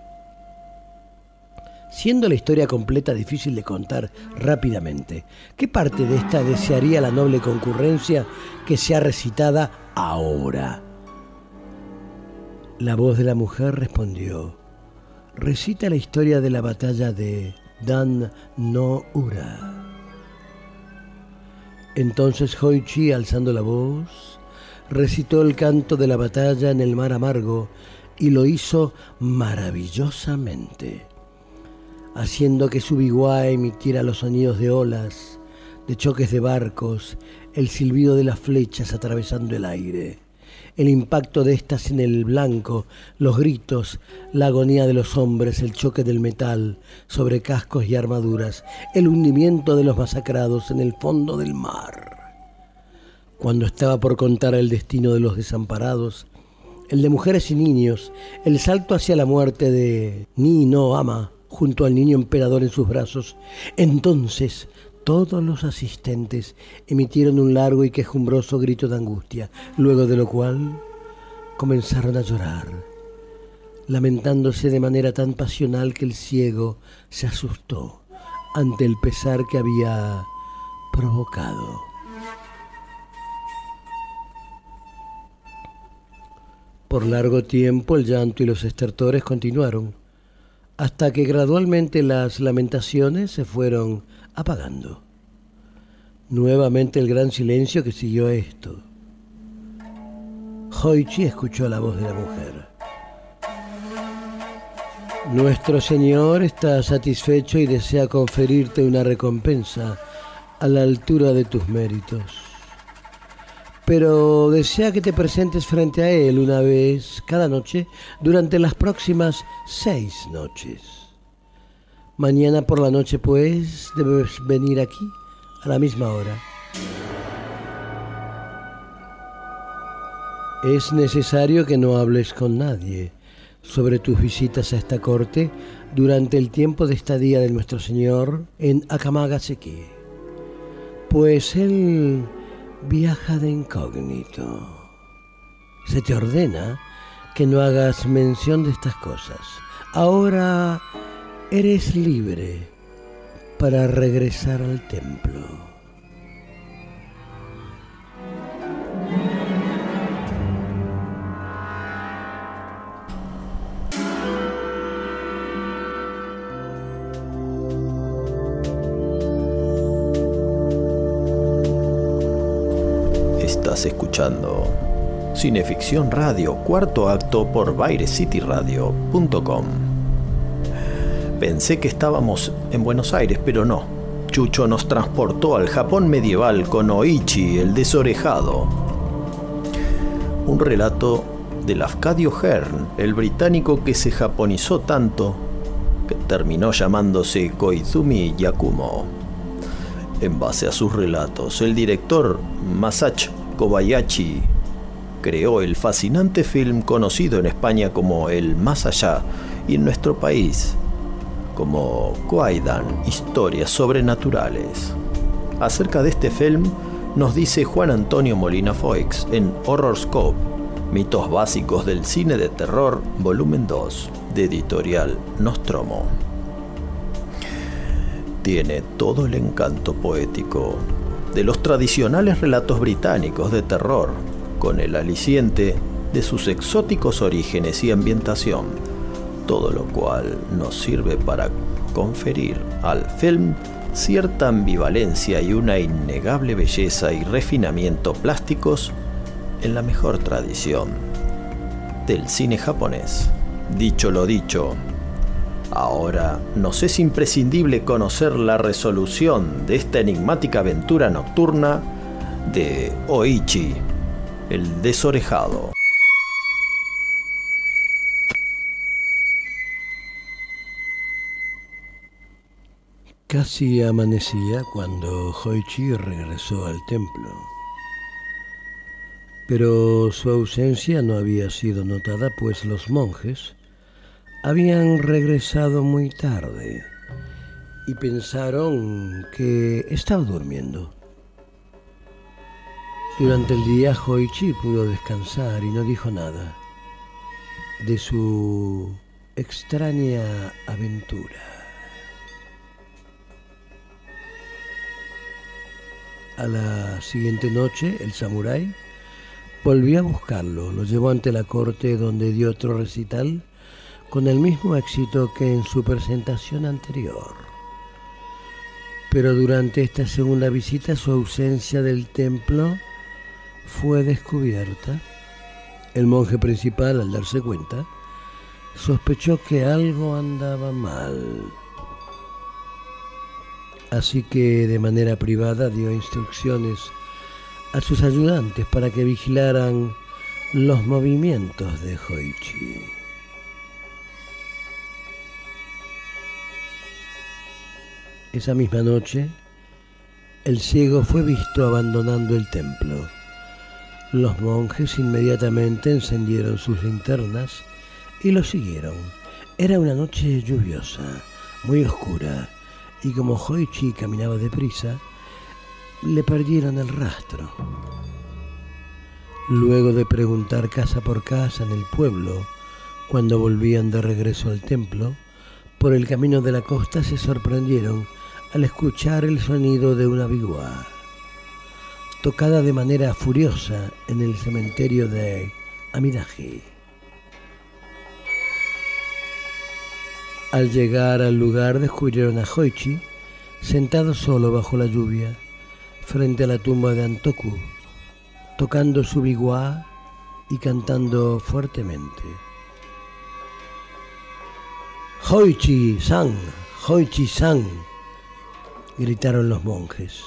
Siendo la historia completa difícil de contar rápidamente, ¿qué parte de esta desearía la noble concurrencia que sea recitada ahora? La voz de la mujer respondió, recita la historia de la batalla de Dan no Ura. Entonces Hoichi, alzando la voz, recitó el canto de la batalla en el mar amargo y lo hizo maravillosamente haciendo que su biguá emitiera los sonidos de olas, de choques de barcos, el silbido de las flechas atravesando el aire, el impacto de estas en el blanco, los gritos, la agonía de los hombres, el choque del metal sobre cascos y armaduras, el hundimiento de los masacrados en el fondo del mar. Cuando estaba por contar el destino de los desamparados, el de mujeres y niños, el salto hacia la muerte de Ni no ama, junto al niño emperador en sus brazos. Entonces todos los asistentes emitieron un largo y quejumbroso grito de angustia, luego de lo cual comenzaron a llorar, lamentándose de manera tan pasional que el ciego se asustó ante el pesar que había provocado. Por largo tiempo el llanto y los estertores continuaron hasta que gradualmente las lamentaciones se fueron apagando. Nuevamente el gran silencio que siguió a esto. Hoichi escuchó la voz de la mujer. Nuestro Señor está satisfecho y desea conferirte una recompensa a la altura de tus méritos. Pero desea que te presentes frente a Él una vez cada noche durante las próximas seis noches. Mañana por la noche, pues, debes venir aquí a la misma hora. Es necesario que no hables con nadie sobre tus visitas a esta corte durante el tiempo de estadía de nuestro Señor en Akamagaseki, pues Él viaja de incógnito. Se te ordena que no hagas mención de estas cosas. Ahora eres libre para regresar al templo. Escuchando Cineficción Radio, cuarto acto por BaireCityRadio.com. Pensé que estábamos en Buenos Aires, pero no. Chucho nos transportó al Japón medieval con Oichi, el desorejado. Un relato de Lafcadio Hearn, el británico que se japonizó tanto que terminó llamándose Koizumi Yakumo. En base a sus relatos, el director Masachi Kobayashi creó el fascinante film conocido en España como El Más Allá y en nuestro país como Kwaidan, historias sobrenaturales. Acerca de este film nos dice Juan Antonio Molina Foix en Horrorscope, mitos básicos del cine de terror, volumen 2, de editorial Nostromo. Tiene todo el encanto poético de los tradicionales relatos británicos de terror, con el aliciente de sus exóticos orígenes y ambientación, todo lo cual nos sirve para conferir al film cierta ambivalencia y una innegable belleza y refinamiento plásticos en la mejor tradición del cine japonés. Dicho lo dicho, ahora nos es imprescindible conocer la resolución de esta enigmática aventura nocturna de Oichi, el desorejado. Casi amanecía cuando Hoichi regresó al templo. Pero su ausencia no había sido notada, pues los monjes habían regresado muy tarde y pensaron que estaba durmiendo. Durante el día Hoichi pudo descansar y no dijo nada de su extraña aventura. A la siguiente noche, el samurái volvió a buscarlo, lo llevó ante la corte donde dio otro recital con el mismo éxito que en su presentación anterior. Pero durante esta segunda visita su ausencia del templo fue descubierta. El monje principal, al darse cuenta, sospechó que algo andaba mal. Así que de manera privada dio instrucciones a sus ayudantes para que vigilaran los movimientos de Hoichi. Esa misma noche, el ciego fue visto abandonando el templo. Los monjes inmediatamente encendieron sus linternas y lo siguieron. Era una noche lluviosa, muy oscura, y como Hoichi caminaba deprisa, le perdieron el rastro. Luego de preguntar casa por casa en el pueblo, cuando volvían de regreso al templo, por el camino de la costa se sorprendieron al escuchar el sonido de una bigua, tocada de manera furiosa en el cementerio de Amidaji. Al llegar al lugar descubrieron a Hoichi sentado solo bajo la lluvia frente a la tumba de Antoku, tocando su biguá y cantando fuertemente. Hoichi-san, Hoichi-san, gritaron los monjes.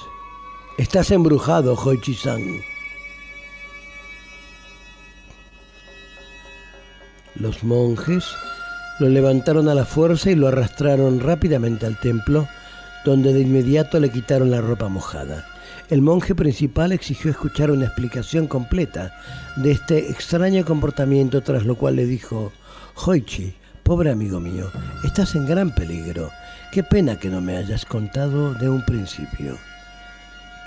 Estás embrujado, Hoichi-san. Los monjes lo levantaron a la fuerza y lo arrastraron rápidamente al templo, donde de inmediato le quitaron la ropa mojada. El monje principal exigió escuchar una explicación completa de este extraño comportamiento, tras lo cual le dijo, Hoichi, pobre amigo mío, estás en gran peligro. Qué pena que no me hayas contado de un principio.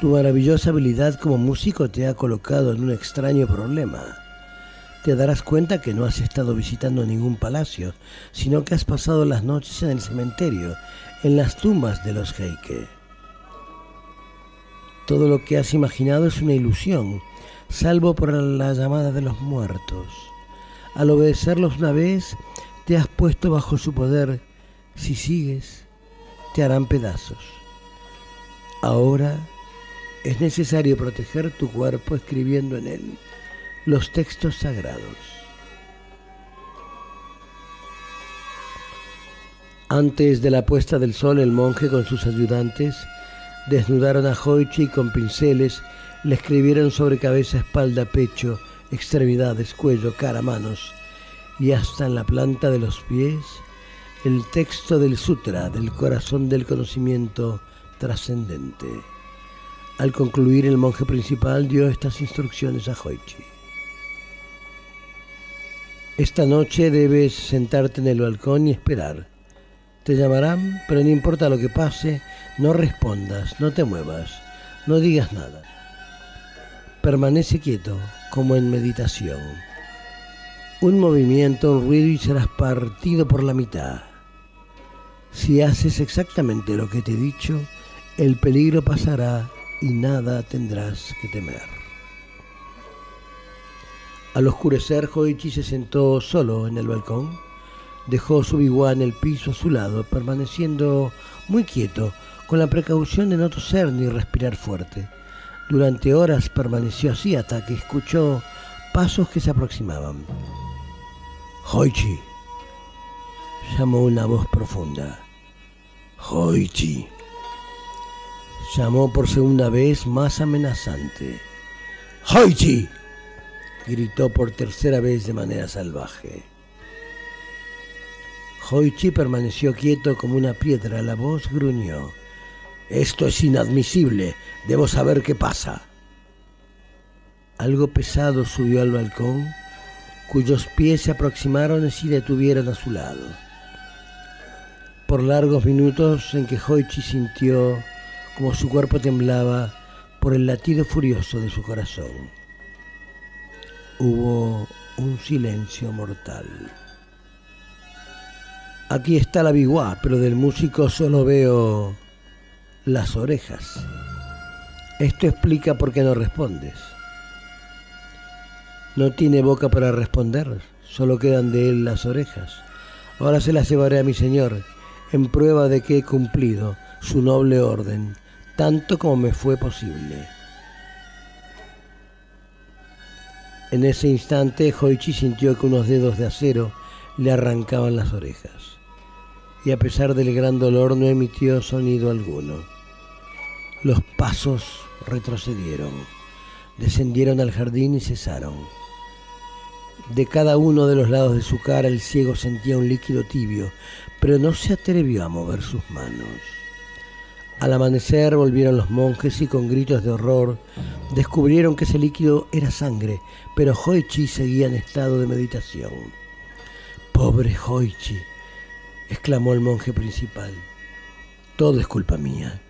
Tu maravillosa habilidad como músico te ha colocado en un extraño problema te darás cuenta que no has estado visitando ningún palacio, sino que has pasado las noches en el cementerio, en las tumbas de los Heike. Todo lo que has imaginado es una ilusión, salvo por la llamada de los muertos. Al obedecerlos una vez, te has puesto bajo su poder. Si sigues, te harán pedazos. Ahora es necesario proteger tu cuerpo escribiendo en él los textos sagrados. Antes de la puesta del sol, el monje con sus ayudantes desnudaron a Hoichi y con pinceles le escribieron sobre cabeza, espalda, pecho, extremidades, cuello, cara, manos y hasta en la planta de los pies el texto del sutra, del corazón del conocimiento trascendente. Al concluir, el monje principal dio estas instrucciones a Hoichi. Esta noche debes sentarte en el balcón y esperar. Te llamarán, pero no importa lo que pase, no respondas, no te muevas, no digas nada. Permanece quieto, como en meditación. Un movimiento, un ruido y serás partido por la mitad. Si haces exactamente lo que te he dicho, el peligro pasará y nada tendrás que temer. Al oscurecer, Hoichi se sentó solo en el balcón. Dejó su biguá en el piso a su lado, permaneciendo muy quieto, con la precaución de no toser ni respirar fuerte. Durante horas permaneció así hasta que escuchó pasos que se aproximaban. Hoichi, llamó una voz profunda. Hoichi. Llamó por segunda vez más amenazante. Hoichi, gritó por tercera vez de manera salvaje. Hoichi permaneció quieto como una piedra. La voz gruñó. Esto es inadmisible. Debo saber qué pasa. Algo pesado subió al balcón, cuyos pies se aproximaron y se detuvieron a su lado. Por largos minutos en que Hoichi sintió como su cuerpo temblaba por el latido furioso de su corazón. Hubo un silencio mortal. Aquí está la biguá, pero del músico solo veo las orejas. Esto explica por qué no respondes. No tiene boca para responder, solo quedan de él las orejas. Ahora se las llevaré a mi señor, en prueba de que he cumplido su noble orden, tanto como me fue posible. En ese instante, Hoichi sintió que unos dedos de acero le arrancaban las orejas, y a pesar del gran dolor no emitió sonido alguno. Los pasos retrocedieron, descendieron al jardín y cesaron. De cada uno de los lados de su cara el ciego sentía un líquido tibio, pero no se atrevió a mover sus manos. Al amanecer volvieron los monjes y con gritos de horror descubrieron que ese líquido era sangre, pero Hoichi seguía en estado de meditación. Pobre Hoichi, exclamó el monje principal. Todo es culpa mía.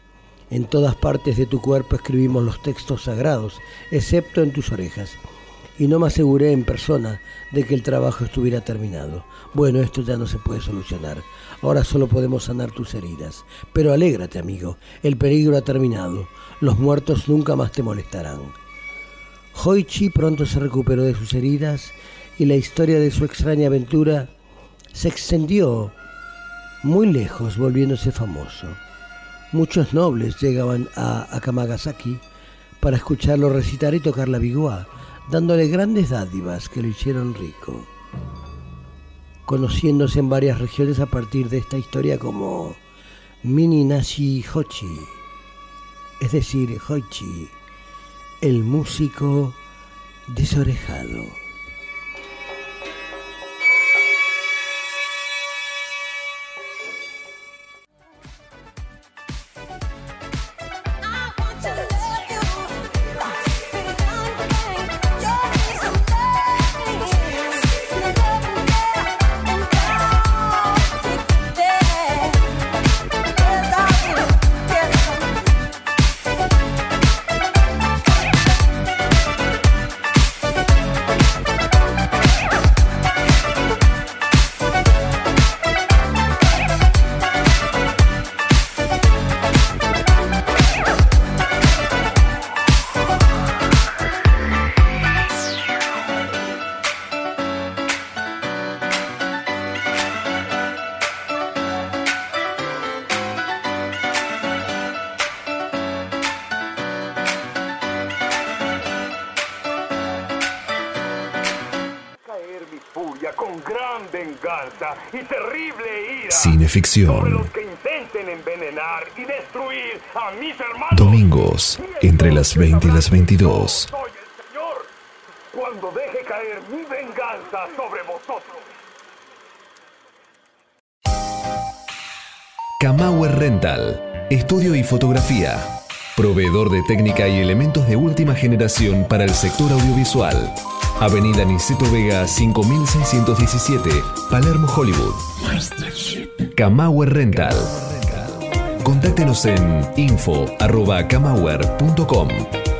En todas partes de tu cuerpo escribimos los textos sagrados, excepto en tus orejas y no me aseguré en persona de que el trabajo estuviera terminado. Bueno, esto ya no se puede solucionar. Ahora solo podemos sanar tus heridas. Pero alégrate, amigo. El peligro ha terminado. Los muertos nunca más te molestarán. Hoichi pronto se recuperó de sus heridas y la historia de su extraña aventura se extendió muy lejos, volviéndose famoso. Muchos nobles llegaban a Akamagasaki para escucharlo recitar y tocar la biguá dándole grandes dádivas que lo hicieron rico, conociéndose en varias regiones a partir de esta historia como Mini Nashi Hochi, es decir, Hoichi, el músico desorejado. Furia con gran venganza y terrible ira Cineficción. sobre los que intenten envenenar y destruir a mis hermanos. Domingos, entre las 20 y las 22. Soy el Señor cuando deje caer mi venganza sobre vosotros. Kamauer Rental. Estudio y fotografía. Proveedor de técnica y elementos de última generación para el sector audiovisual. Avenida Niceto Vega 5617, Palermo, Hollywood. Camauer Rental. Contáctenos en info.camauer.com.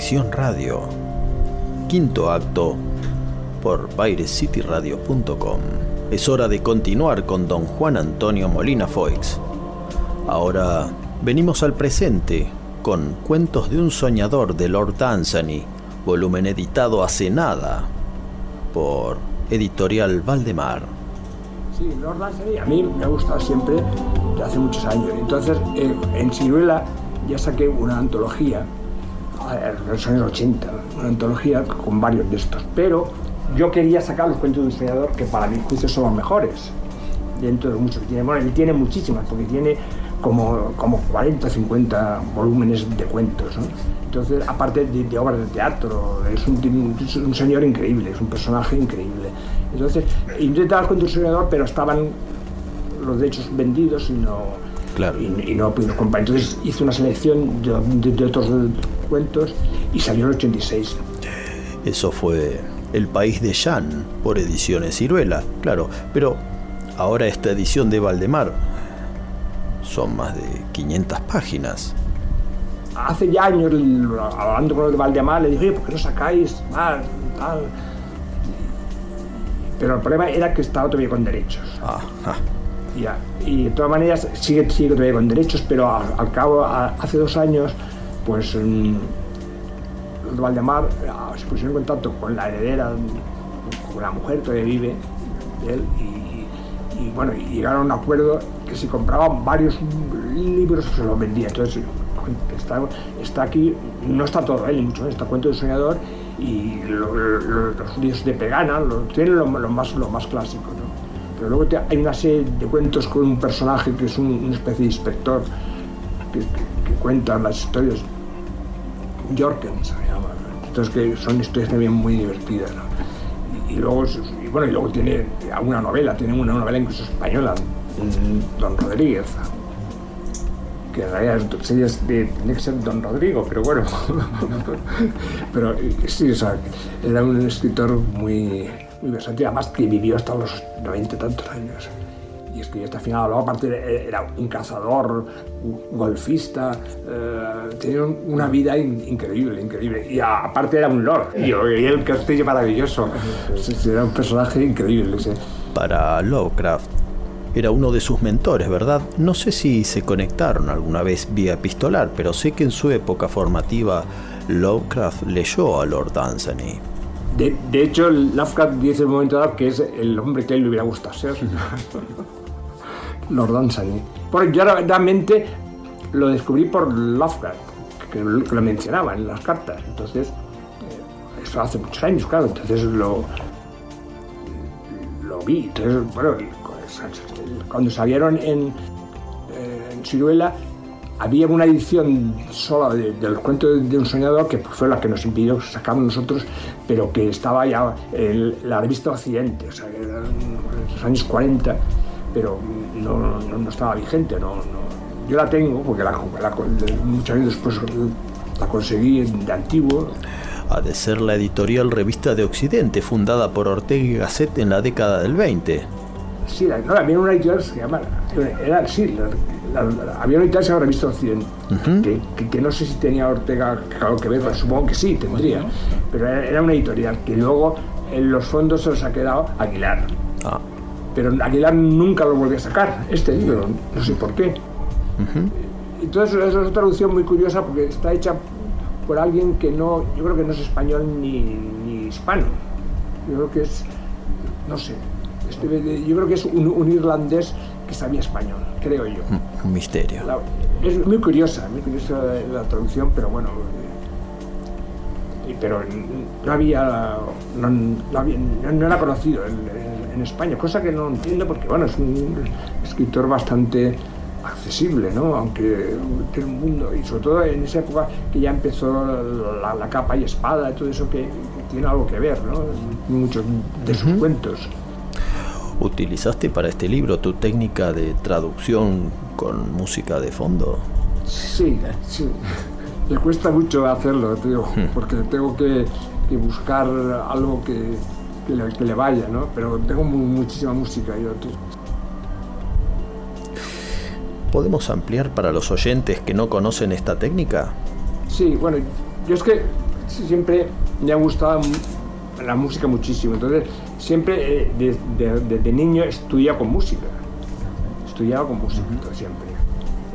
Radio, quinto acto por PirateCityRadio.com. Es hora de continuar con don Juan Antonio Molina Foix. Ahora venimos al presente con Cuentos de un soñador de Lord Dunsany, volumen editado hace nada por Editorial Valdemar. Sí, Lord Dunsany a mí me ha gustado siempre desde hace muchos años. Entonces, eh, en Ciruela ya saqué una antología, los años 80, una antología con varios de estos. Pero yo quería sacar los cuentos de un soñador que para mi juicio son los mejores. Dentro de muchos que tiene. Bueno, él tiene muchísimas, porque tiene como, como 40 50 volúmenes de cuentos. ¿no? Entonces, aparte de, de obras de teatro, es un, un- es un señor increíble, es un personaje increíble. Entonces, intentaba los cuentos de un soñador, pero estaban los derechos vendidos y no, y, y no pudimos comprar. Entonces hice una selección de, de- de otros cuentos y salió en el 86. Eso fue El País de Jan por Ediciones Ciruela, claro, pero ahora esta edición de Valdemar son más de 500 páginas. Hace ya años, hablando con los de Valdemar, le dije, oye, ¿por qué no sacáis más? Tal? Pero el problema era que estaba todavía con derechos. Ya. Y de todas maneras sigue, sigue todavía con derechos, pero a- al cabo, a- hace dos años, pues los de Valdemar ah, se pusieron en contacto con la heredera, con la mujer todavía vive de él, y, y, bueno, y llegaron a un acuerdo que si compraban varios libros se los vendía. Entonces está, aquí, no está todo él, ni mucho está Cuento del Soñador y lo- lo- los libros de Pegana, lo, tienen lo, más, lo más clásico. ¿no? Pero luego hay una serie de cuentos con un personaje que es un- una especie de inspector que, que- que cuenta las historias. Jorken se. Entonces que son historias también muy divertidas. ¿no? Y, luego, bueno, y luego tiene alguna novela, tiene una novela incluso española, Don Rodríguez, que en realidad es- tiene que ser Don Rodrigo, pero bueno. pero sí, era un escritor muy, muy versátil, además que vivió hasta los 90 y tantos años. Y escribió hasta el final, luego aparte eh, era un cazador, un golfista, eh, tenía un- una vida in- increíble, increíble. Y a- aparte era un lord, y, y el castillo maravilloso. Era un personaje increíble. sí. Para Lovecraft era uno de sus mentores, ¿verdad? No sé si se conectaron alguna vez vía epistolar, pero sé que en su época formativa Lovecraft leyó a Lord Dunsany. De, de hecho, Lovecraft dice en un momento dado que es el hombre que a él le hubiera gustado ser. Lord Dunsany. Porque yo realmente lo descubrí por Lovecraft, que lo, mencionaba en las cartas. Entonces, eh, eso hace muchos años, claro. Entonces lo, lo vi. Entonces, bueno, cuando salieron en, eh, en Ciruela, había una edición sola de- del cuento de, un soñador que fue la que nos impidió sacarlo nosotros, pero que estaba ya en la revista Occidente, o sea, eran los años 40, pero no, no- no estaba vigente. No, no. Yo la tengo, porque la, la- muchos años después la conseguí de antiguo, Ha de ser la editorial Revista de Occidente, fundada por Ortega y Gasset en la década del 20. Sí, la- no, había una editorial que se llama. Era, sí, la- la- la- había una editorial que se llama Revista Occidente, que, que- que no sé si tenía Ortega algo que ver, pero supongo que sí, tendría. Pero era, era una editorial que luego en los fondos se los ha quedado Aguilar. Pero Aguilar nunca lo volvió a sacar, este libro, no sé por qué. Entonces es una traducción muy curiosa porque está hecha por alguien que no, yo creo que no es español ni, ni hispano. Yo creo que es, no sé, este- yo creo que es un, un irlandés que sabía español, creo yo. Un misterio. La- es muy curiosa, muy curiosa la traducción, pero bueno. Eh, y- pero no había, no, no había- no- no era conocido en, en- en España, cosa que no entiendo porque bueno, es un escritor bastante accesible, ¿no? Aunque tiene un mundo, y sobre todo en esa época que ya empezó la, la capa y espada, todo eso que, que tiene algo que ver, ¿no? Muchos de sus cuentos. ¿Utilizaste para este libro tu técnica de traducción con música de fondo? Sí, sí. Le cuesta mucho hacerlo, tío, porque tengo que, que buscar algo que, que, le, que le vaya, ¿no? Pero tengo mu- muchísima música yo, tío. ¿Podemos ampliar para los oyentes que no conocen esta técnica? Sí, bueno, yo es que siempre me ha gustado la música muchísimo, entonces siempre eh, de- de- desde niño estudiaba con música, estudiaba con música siempre.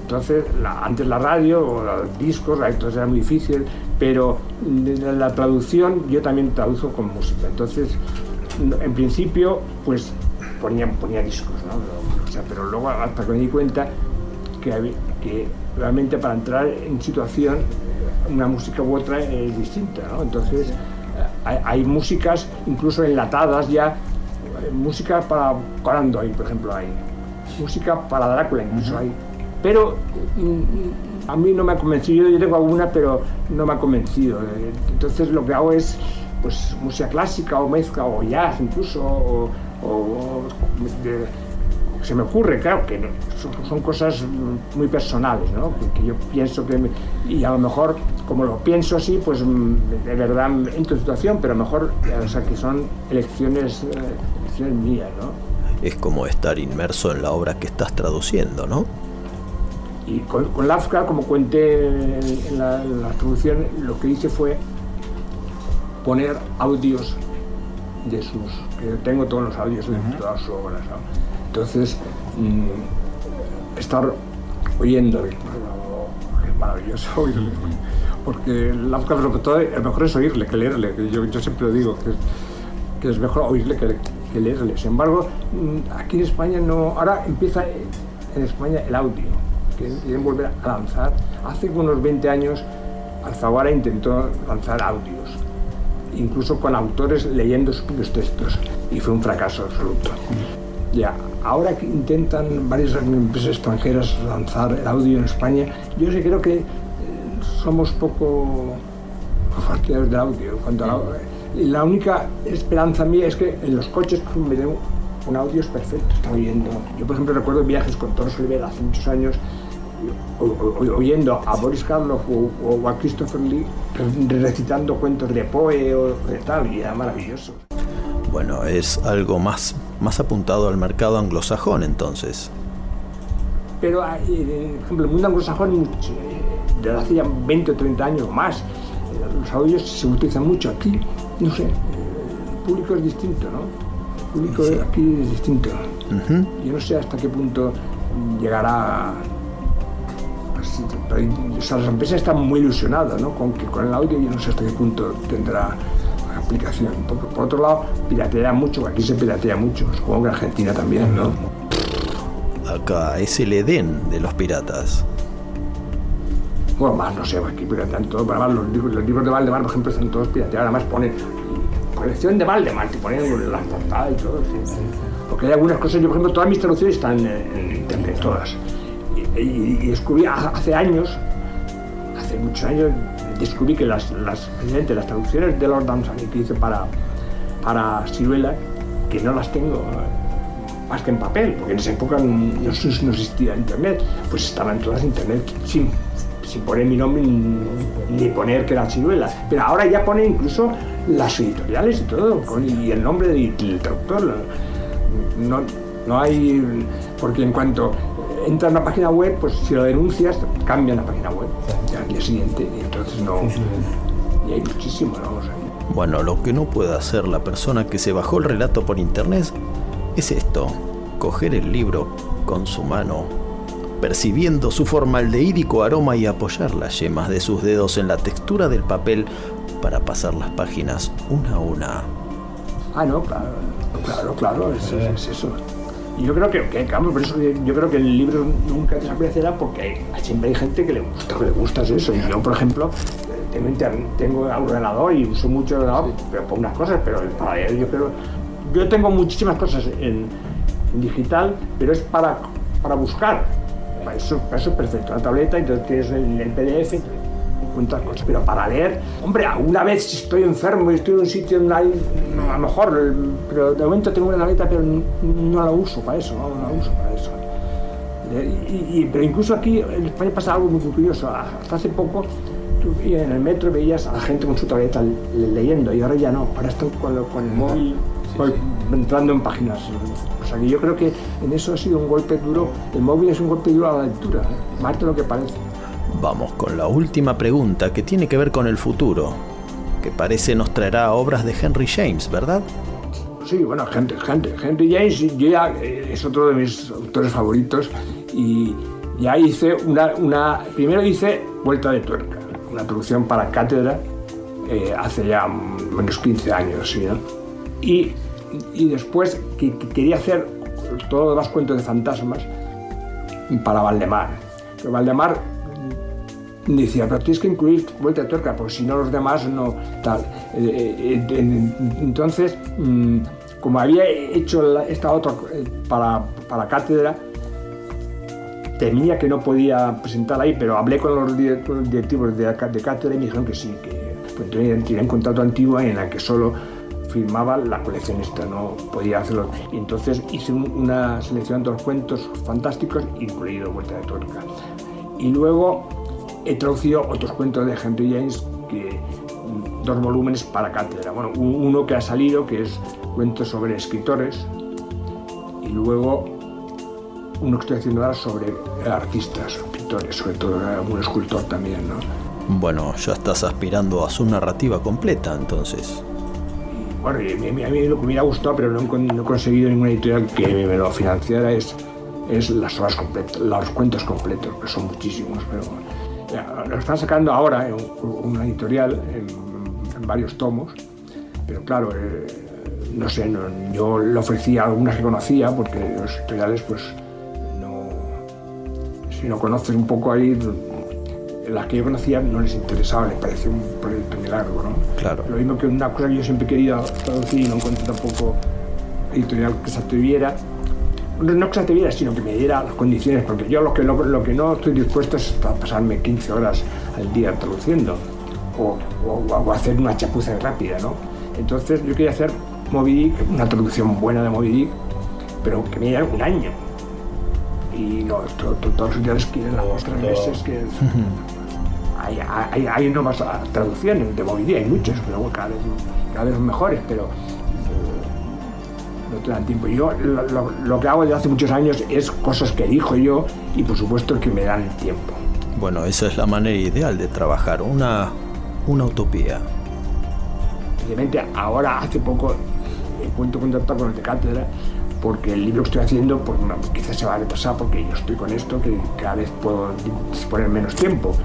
Entonces, la- antes la radio o los discos, entonces era muy difícil, pero desde la traducción yo también traduzco con música. Entonces, en principio, pues ponía, ponía discos, ¿no? Pero, o sea, pero luego hasta que me di cuenta que, que realmente para entrar en situación una música u otra es distinta, ¿no? Entonces, hay, hay músicas incluso enlatadas ya, eh, música para Conan Doyle, por ejemplo, hay. Música para Drácula incluso hay. Pero mm, a mí no me ha convencido, yo tengo alguna, pero no me ha convencido. Eh, Entonces lo que hago es pues música clásica o mezcla o jazz incluso, o, o- o se me ocurre, claro, que son, cosas mm, muy personales, ¿no? Que, yo pienso que... me- y a lo mejor, como lo pienso así, pues mm, de verdad entro en situación, pero mejor, o sea, que son elecciones, eh, elecciones mías, ¿no? Es como estar inmerso en la obra que estás traduciendo, ¿no? Y con, con Lovecraft, como cuenté en la, en la traducción, lo que hice fue poner audios de sus... que yo tengo todos los audios de todas sus obras, ¿no? Entonces, mm, estar oyendo, es maravilloso oírle. Porque Lovecraft, sobre todo, lo mejor es oírle que leerle, que yo, yo siempre lo digo, que es, que es mejor oírle que, que leerle. Sin embargo, mm, aquí en España no... Ahora empieza en España el audio, quieren volver a lanzar. Hace unos 20 años Alfaguara intentó lanzar audios, incluso con autores leyendo sus propios textos, y fue un fracaso absoluto. Ya, ahora que intentan varias empresas extranjeras lanzar el audio en España, yo sí creo que eh, somos poco partidarios del audio. Cuando la, y la única esperanza mía es que en los coches un audio es perfecto, está oyendo. Yo, por ejemplo, recuerdo viajes con Toros Olivera hace muchos años, oyendo a Boris Karloff o, o a Christopher Lee re- recitando cuentos de Poe o de tal, y era maravilloso. Bueno, es algo más, más apuntado al mercado anglosajón entonces. Pero, eh, por ejemplo, el mundo anglosajón, mucho, eh, desde hace ya 20 o 30 años o más, eh, los audios se utilizan mucho aquí. No sé, eh, el público es distinto, ¿no? El público Sí. aquí es distinto. Ujú. Yo no sé hasta qué punto llegará. O sea, las empresas están muy ilusionadas ¿no? con, que, con el audio. Yo no sé hasta qué punto tendrá aplicación. Por, por otro lado, piratea mucho, aquí se piratea mucho. Supongo que en Argentina también, ¿no? Acá es el Edén de los piratas. Bueno, más, no sé, aquí piratean todo. Pero además, los, libros, los libros de Valdemar, por ejemplo, están todos pirateados. Además, ponen colección de Valdemar, te ponen las portadas y todo. sí. Porque hay algunas cosas, yo, por ejemplo, todas mis traducciones están en, en internet, todas. Y, descubrí ha- hace años, hace muchos años, descubrí que las, las, las traducciones de Lord Dunsany que hice para, para Ciruela, que no las tengo eh, más que en papel, porque en esa época no, existía internet, pues estaban todas en internet sin, sin poner mi nombre ni, poner que era Ciruela. Pero ahora ya pone incluso las editoriales y todo, y el nombre del, del traductor. No, no hay. Porque en cuanto entras en la página web, pues si lo denuncias, cambian la página web ya al día siguiente, y entonces no. Y hay muchísimo, ¿no? O sea, Bueno, lo que no puede hacer la persona que se bajó el relato por internet es esto, coger el libro con su mano, percibiendo su formaldehídico aroma y apoyar las yemas de sus dedos en la textura del papel para pasar las páginas una a una. Ah, no, claro, claro, claro, es, es eso. Y yo creo que, que claro, por eso yo, creo que el libro nunca desaparecerá porque hay- siempre hay gente que le gusta, que le gusta eso. Y yo, por ejemplo, tengo, internet, tengo ordenador y uso mucho ordenador, pero por unas cosas, pero para leer yo creo... Yo tengo muchísimas cosas en, en digital, pero es para, para buscar. para eso, para eso es perfecto. La tableta, entonces tienes el, el PDF, encuentras cosas. Pero para leer, hombre, alguna vez si estoy enfermo y estoy en un sitio donde hay, a lo mejor, pero de momento tengo una tableta, pero no, la uso para eso, no, no la uso para eso. Y- y- pero incluso aquí en España pasa algo muy curioso. Hasta hace poco tú en el metro veías a la gente con su tableta le- leyendo y ahora ya no. Ahora están con, con el móvil pues, entrando en páginas. O sea que yo creo que en eso ha sido un golpe duro. El móvil es un golpe duro a la lectura, ¿eh? más de lo que parece. Vamos con la última pregunta que tiene que ver con el futuro, que parece nos traerá obras de Henry James, ¿verdad? Sí, bueno, Henry, Henry- Henry James ya, eh, es otro de mis autores favoritos y ya hice una, una- primero hice Vuelta de Tuerca, una producción para cátedra eh, hace ya menos 15 años, ¿sí, no? y, y después que, que quería hacer todos los cuentos de fantasmas para Valdemar. Pero Valdemar decía, pero tienes que incluir vuelta de tuerca, porque si no los demás no tal. Eh, eh, en- entonces, mm, como había hecho esta otra eh, para, para cátedra, temía que no podía presentar ahí, pero hablé con los directivos de, de cátedra y me dijeron que sí, que pues, tenía un contrato antiguo en el que solo firmaba la coleccionista, no podía hacerlo. Y entonces hice un- una selección de los cuentos fantásticos, incluido Vuelta de Tuerca. Y luego he traducido otros cuentos de Henry James, que, mm, dos volúmenes para cátedra. Bueno, un- uno que ha salido, que es cuentos sobre escritores, y luego uno que estoy haciendo ahora sobre artistas, pintores, sobre todo algún escultor también, ¿no? Bueno, ya estás aspirando a su narrativa completa, entonces. Bueno, y a mí, a mí lo que me hubiera gustado, pero no, no he conseguido ninguna editorial que me lo financiara, es, es las obras completas, los cuentos completos, que son muchísimos. Pero ya, lo están sacando ahora en un- una editorial, en, en varios tomos, pero claro, eh, no sé, no- yo le ofrecía algunas que conocía, porque los editoriales, pues, no, si no conoces un poco ahí, las que yo conocía no les interesaba, les parecía un proyecto muy largo, ¿no? Claro. Lo mismo que una cosa que yo siempre querido traducir y no encontré tampoco editorial que se atreviera. No que se atreviera, sino que me diera las condiciones, porque yo lo que, lo, lo que no estoy dispuesto es a pasarme 15 horas al día traduciendo o, o- o hacer una chapuza rápida, ¿no? Entonces yo quería hacer Moby Dick, una traducción buena de Moby Dick, pero que me diera un año. Y no, to- to- todos los editoriales quieren los tres meses que... Hay, hay, hay nuevas traducciones de Moby Dick, hay muchos, pero cada vez, cada vez mejores, pero no te dan tiempo. Yo lo, lo- lo que hago desde hace muchos años es cosas que elijo yo y por supuesto que me dan tiempo. Bueno, esa es la manera ideal de trabajar, una, una utopía. Evidentemente, ahora hace poco he puesto contacto con el de cátedra porque el libro que estoy haciendo pues, no, quizás se va a retrasar porque yo estoy con esto, que cada vez puedo disponer menos tiempo.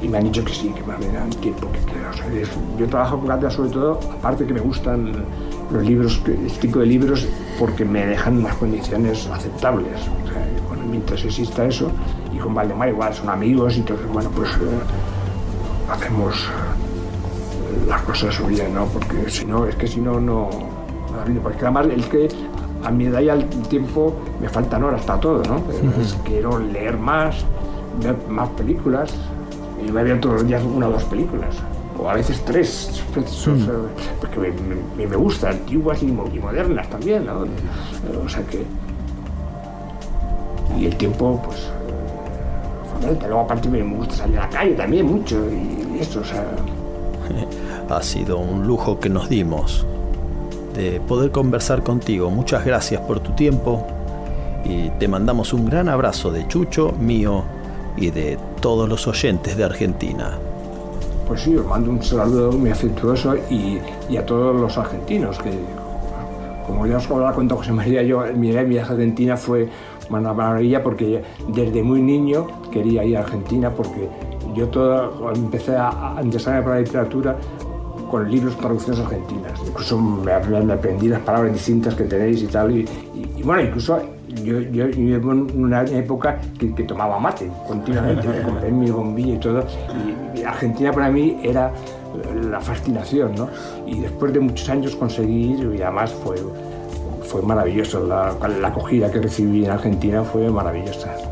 Y me han dicho que sí, que me dan tiempo que quiero. O sea, yo trabajo con cátedra sobre todo, aparte que me gustan los libros, que- este tipo de libros, porque me dejan unas condiciones aceptables. O sea, bueno, mientras exista eso, y con Valdemar igual son amigos y entonces, bueno, pues eh, hacemos eh, las cosas bien, ¿no? Porque si no, es que si no, no... Porque además es que a mi edad y al tiempo me faltan horas para todo, ¿no? Entonces, quiero leer más, ver más películas. Y me veo todos los días una o dos películas. O a veces tres. Eso, sea, porque me, me, me gusta, antiguas y, mo- y modernas también, ¿no? O sea que... Y el tiempo, pues... fundamental. Luego aparte me gusta salir a la calle también mucho y esto, o sea... Ha sido un lujo que nos dimos de poder conversar contigo. Muchas gracias por tu tiempo y te mandamos un gran abrazo de Chucho, mío y de todos los oyentes de Argentina. Pues sí, os mando un saludo muy afectuoso y, a todos los argentinos, que como ya os habrá contado José María, yo mi viaje a Argentina fue una maravilla porque desde muy niño quería ir a Argentina porque yo todo, empecé a, a interesarme la literatura con libros traducciones argentinas. Incluso me, aprendí las palabras distintas que tenéis y tal. Y bueno, incluso yo, yo, en una época que, que tomaba mate continuamente, me compré mi bombilla y todo. Y, y Argentina para mí era la fascinación, ¿no? Y después de muchos años conseguí y además fue, fue maravilloso. La, la acogida que recibí en Argentina fue maravillosa.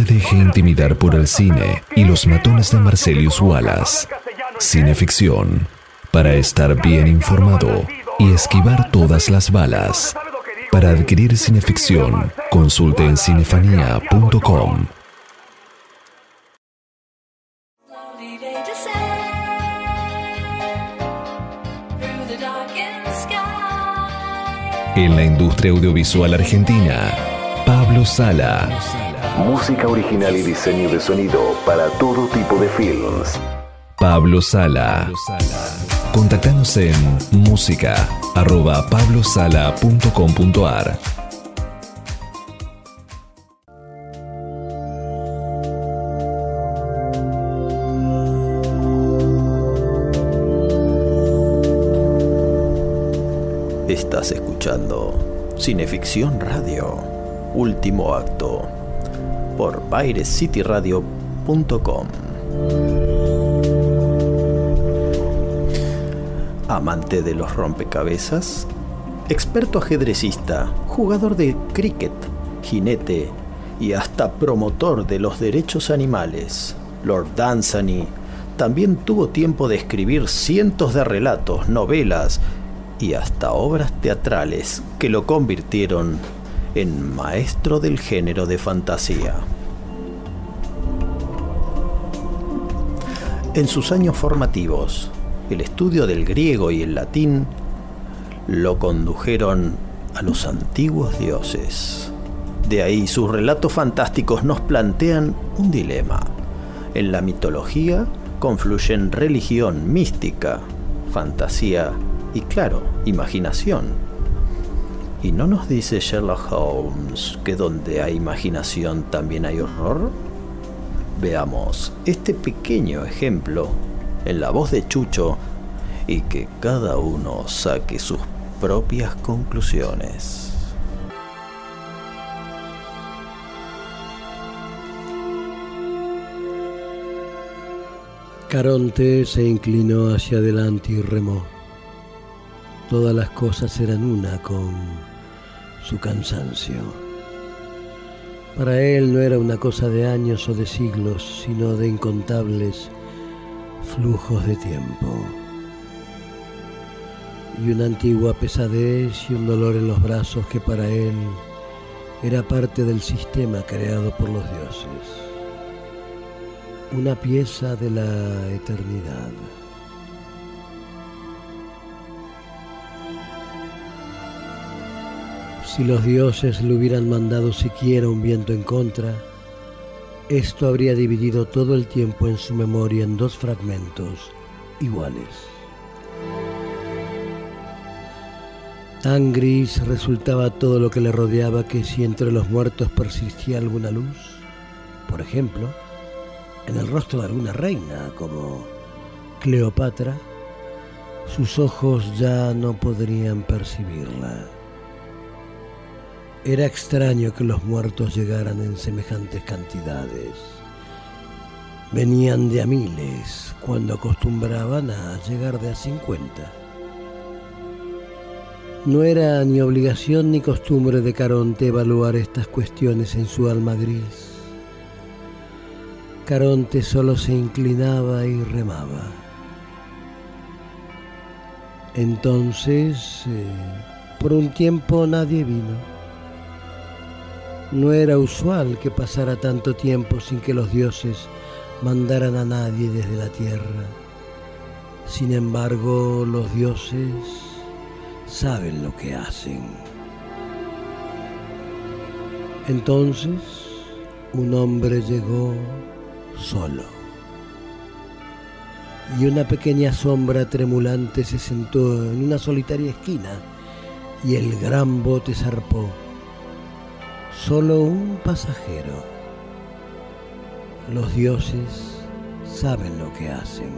Se deje intimidar por el cine y los matones de Marcelius Wallace. Cineficción, para estar bien informado y esquivar todas las balas. Para adquirir cineficción, consulte en cinefanía.com. En la industria audiovisual argentina, Pablo Sala. Música original y diseño de sonido para todo tipo de films. Pablo Sala. Contactanos en música arroba pablosala.com.ar. Estás escuchando Cineficción Radio, último acto, por BairesCityRadio.com. Amante de los rompecabezas, experto ajedrecista, jugador de cricket, jinete y hasta promotor de los derechos animales, Lord Dunsany también tuvo tiempo de escribir cientos de relatos, novelas y hasta obras teatrales que lo convirtieron en maestro del género de fantasía. En sus años formativos, el estudio del griego y el latín lo condujeron a los antiguos dioses. De ahí sus relatos fantásticos nos plantean un dilema. En la mitología confluyen religión mística, fantasía y claro, imaginación. ¿Y no nos dice Sherlock Holmes que donde hay imaginación también hay horror? Veamos este pequeño ejemplo en la voz de Chucho y que cada uno saque sus propias conclusiones. Caronte se inclinó hacia adelante y remó. Todas las cosas eran una con su cansancio. Para él no era una cosa de años o de siglos, sino de incontables flujos de tiempo. Y una antigua pesadez y un dolor en los brazos que para él era parte del sistema creado por los dioses. Una pieza de la eternidad. Si los dioses le hubieran mandado siquiera un viento en contra, esto habría dividido todo el tiempo en su memoria en dos fragmentos iguales. Tan gris resultaba todo lo que le rodeaba que si entre los muertos persistía alguna luz, por ejemplo, en el rostro de alguna reina como Cleopatra, sus ojos ya no podrían percibirla. Era extraño que los muertos llegaran en semejantes cantidades. Venían de a miles cuando acostumbraban a llegar de a cincuenta. No era ni obligación ni costumbre de Caronte evaluar estas cuestiones en su alma gris. Caronte solo se inclinaba y remaba. Entonces, eh, por un tiempo nadie vino. No era usual que pasara tanto tiempo sin que los dioses mandaran a nadie desde la tierra. Sin embargo, los dioses saben lo que hacen. Entonces, un hombre llegó solo. Y una pequeña sombra tremulante se sentó en una solitaria esquina y el gran bote zarpó. Solo un pasajero. Los dioses saben lo que hacen.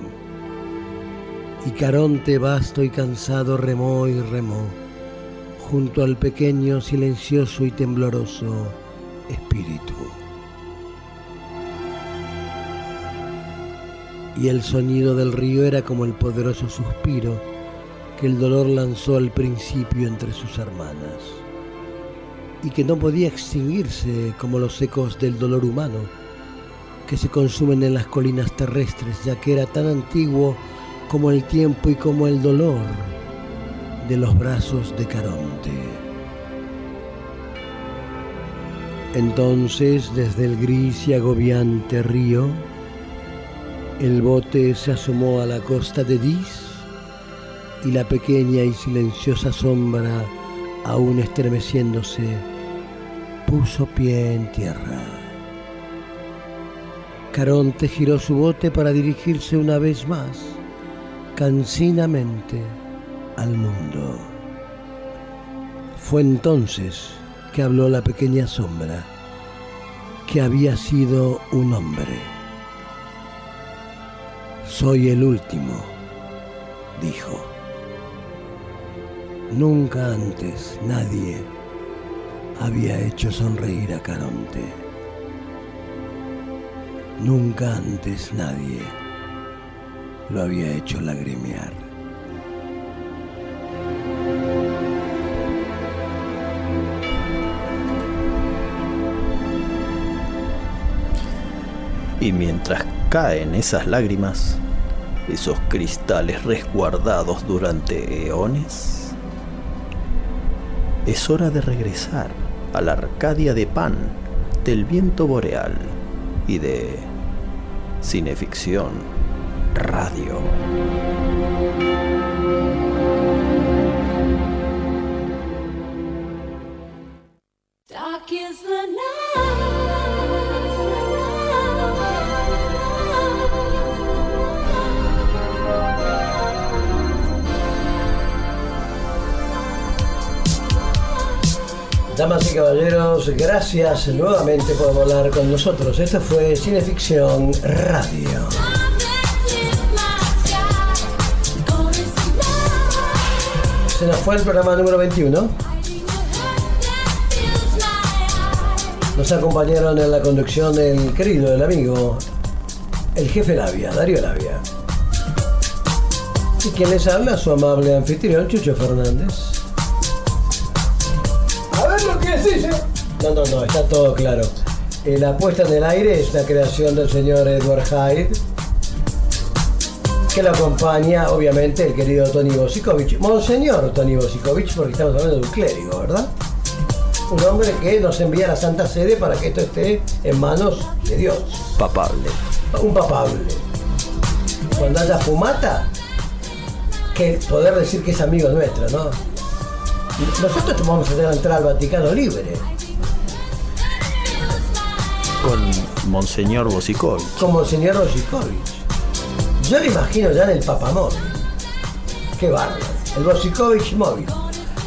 Y Caronte, vasto y cansado, remó y remó junto al pequeño, silencioso y tembloroso espíritu. Y el sonido del río era como el poderoso suspiro que el dolor lanzó al principio entre sus hermanas. Y que no podía extinguirse como los ecos del dolor humano que se consumen en las colinas terrestres, ya que era tan antiguo como el tiempo y como el dolor de los brazos de Caronte. Entonces, desde el gris y agobiante río, el bote se asomó a la costa de Dis y la pequeña y silenciosa sombra, aún estremeciéndose, puso pie en tierra. Caronte giró su bote para dirigirse una vez más, cansinamente, al mundo. Fue entonces que habló la pequeña sombra, que había sido un hombre. Soy el último, dijo. Nunca antes nadie había hecho sonreír a Caronte. Nunca antes nadie lo había hecho lagrimear. Y mientras caen esas lágrimas, esos cristales resguardados durante eones, es hora de regresar a la Arcadia de Pan del viento boreal y de cineficción radio. Damas y caballeros, gracias nuevamente por volar con nosotros. Esto fue Cineficción Radio. Se nos fue el programa número 21. Nos acompañaron en la conducción el querido, el amigo, el jefe Labia, Darío Labia. Y quien les habla, su amable anfitrión, Chucho Fernández. No, no, no, está todo claro. Eh, la puesta en el aire es una creación del señor Edward Hyde, que lo acompaña, obviamente, el querido Tony Bosikovich. Monseñor Tony Bosikovich, porque estamos hablando de un clérigo, ¿verdad? Un hombre que nos envía a la Santa Sede para que esto esté en manos de Dios. Papable. Un papable. Cuando haya fumata, que poder decir que es amigo nuestro, ¿no? Nosotros vamos a entrar al Vaticano libre, Con Monseñor Bosikovich. como el señor Bosikovich. Yo lo imagino ya en el papamóvil. Qué bárbaro. El Bosikovich móvil.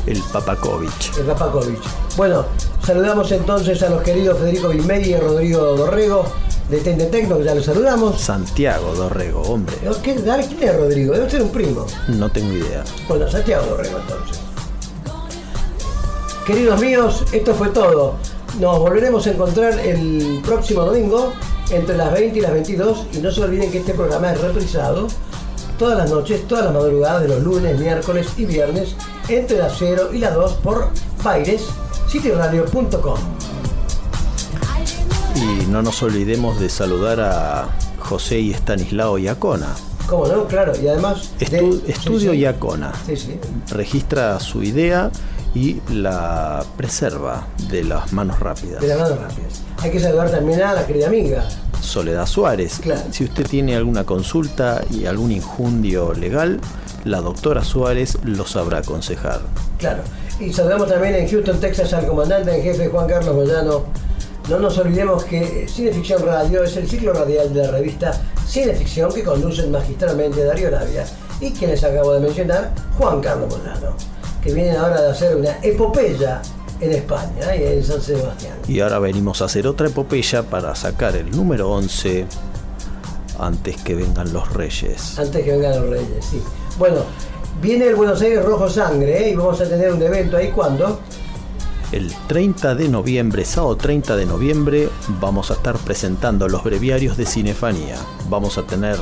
El Papakovich. El Papakovich. Bueno, saludamos entonces a los queridos Federico Vilmeri y Rodrigo Dorrego de Tente Tecno, que ya los saludamos. Santiago Dorrego, hombre. ¿Qué, ¿Quién es Rodrigo? Debe ser un primo. No tengo idea. Bueno, Santiago Dorrego entonces. Queridos míos, esto fue todo. Nos volveremos a encontrar el próximo domingo entre las 20 y las 22 y no se olviden que este programa es reprisado todas las noches, todas las madrugadas de los lunes, miércoles y viernes entre las 0 y las 2 por Baires, cityradio.com. Y no nos olvidemos de saludar a José y Estanislao Iacona. ¿Cómo no? Claro, y además... Estu- de- Estudio sí, sí. Iacona. Sí, sí. Registra su idea y la preserva de las manos rápidas. De las manos rápidas. Hay que saludar también a la querida amiga. Soledad Suárez. Claro. Si usted tiene alguna consulta y algún injundio legal, la doctora Suárez lo sabrá aconsejar. Claro. Y saludamos también en Houston, Texas al comandante en jefe Juan Carlos Moyano. No nos olvidemos que Cineficción Radio es el ciclo radial de la revista Cineficción que conducen magistralmente Darío Navia y quien les acabo de mencionar, Juan Carlos Moyano, que vienen ahora de hacer una epopeya en España y en San Sebastián. Y ahora venimos a hacer otra epopeya para sacar el número 11 antes que vengan los reyes. Antes que vengan los reyes, sí. Bueno, viene el Buenos Aires Rojo Sangre ¿eh? y vamos a tener un evento ahí cuando. El 30 de noviembre, sábado 30 de noviembre, vamos a estar presentando los breviarios de Cinefanía. Vamos a tener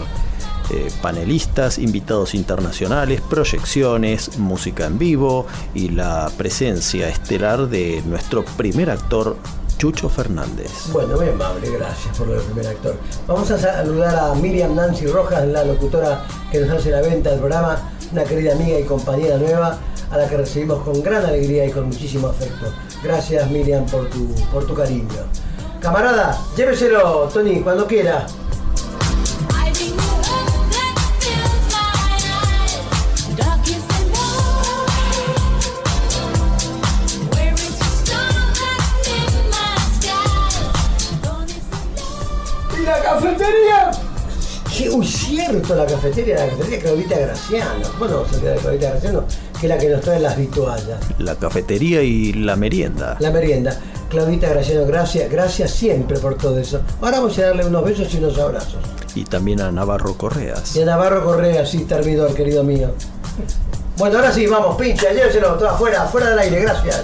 eh, panelistas, invitados internacionales, proyecciones, música en vivo y la presencia estelar de nuestro primer actor, Chucho Fernández. Bueno, muy amable, gracias por lo del primer actor. Vamos a saludar a Miriam Nancy Rojas, la locutora que nos hace la venta del programa, una querida amiga y compañera nueva, a la que recibimos con gran alegría y con muchísimo afecto. Gracias Miriam por tu, por tu cariño. Camarada, lléveselo, Tony, cuando quiera. Cierto, la cafetería, la cafetería Claudita Graciano. Bueno, se queda Claudita Graciano, que es la que nos trae las vituallas. La cafetería y la merienda. La merienda. Claudita Graciano, gracias, gracias siempre por todo eso. Ahora vamos a darle unos besos y unos abrazos. Y también a Navarro Correas. Y a Navarro Correa, sí, termidor, querido mío. Bueno, ahora sí, vamos, pincha, lléveselo, todo afuera, fuera del aire, gracias.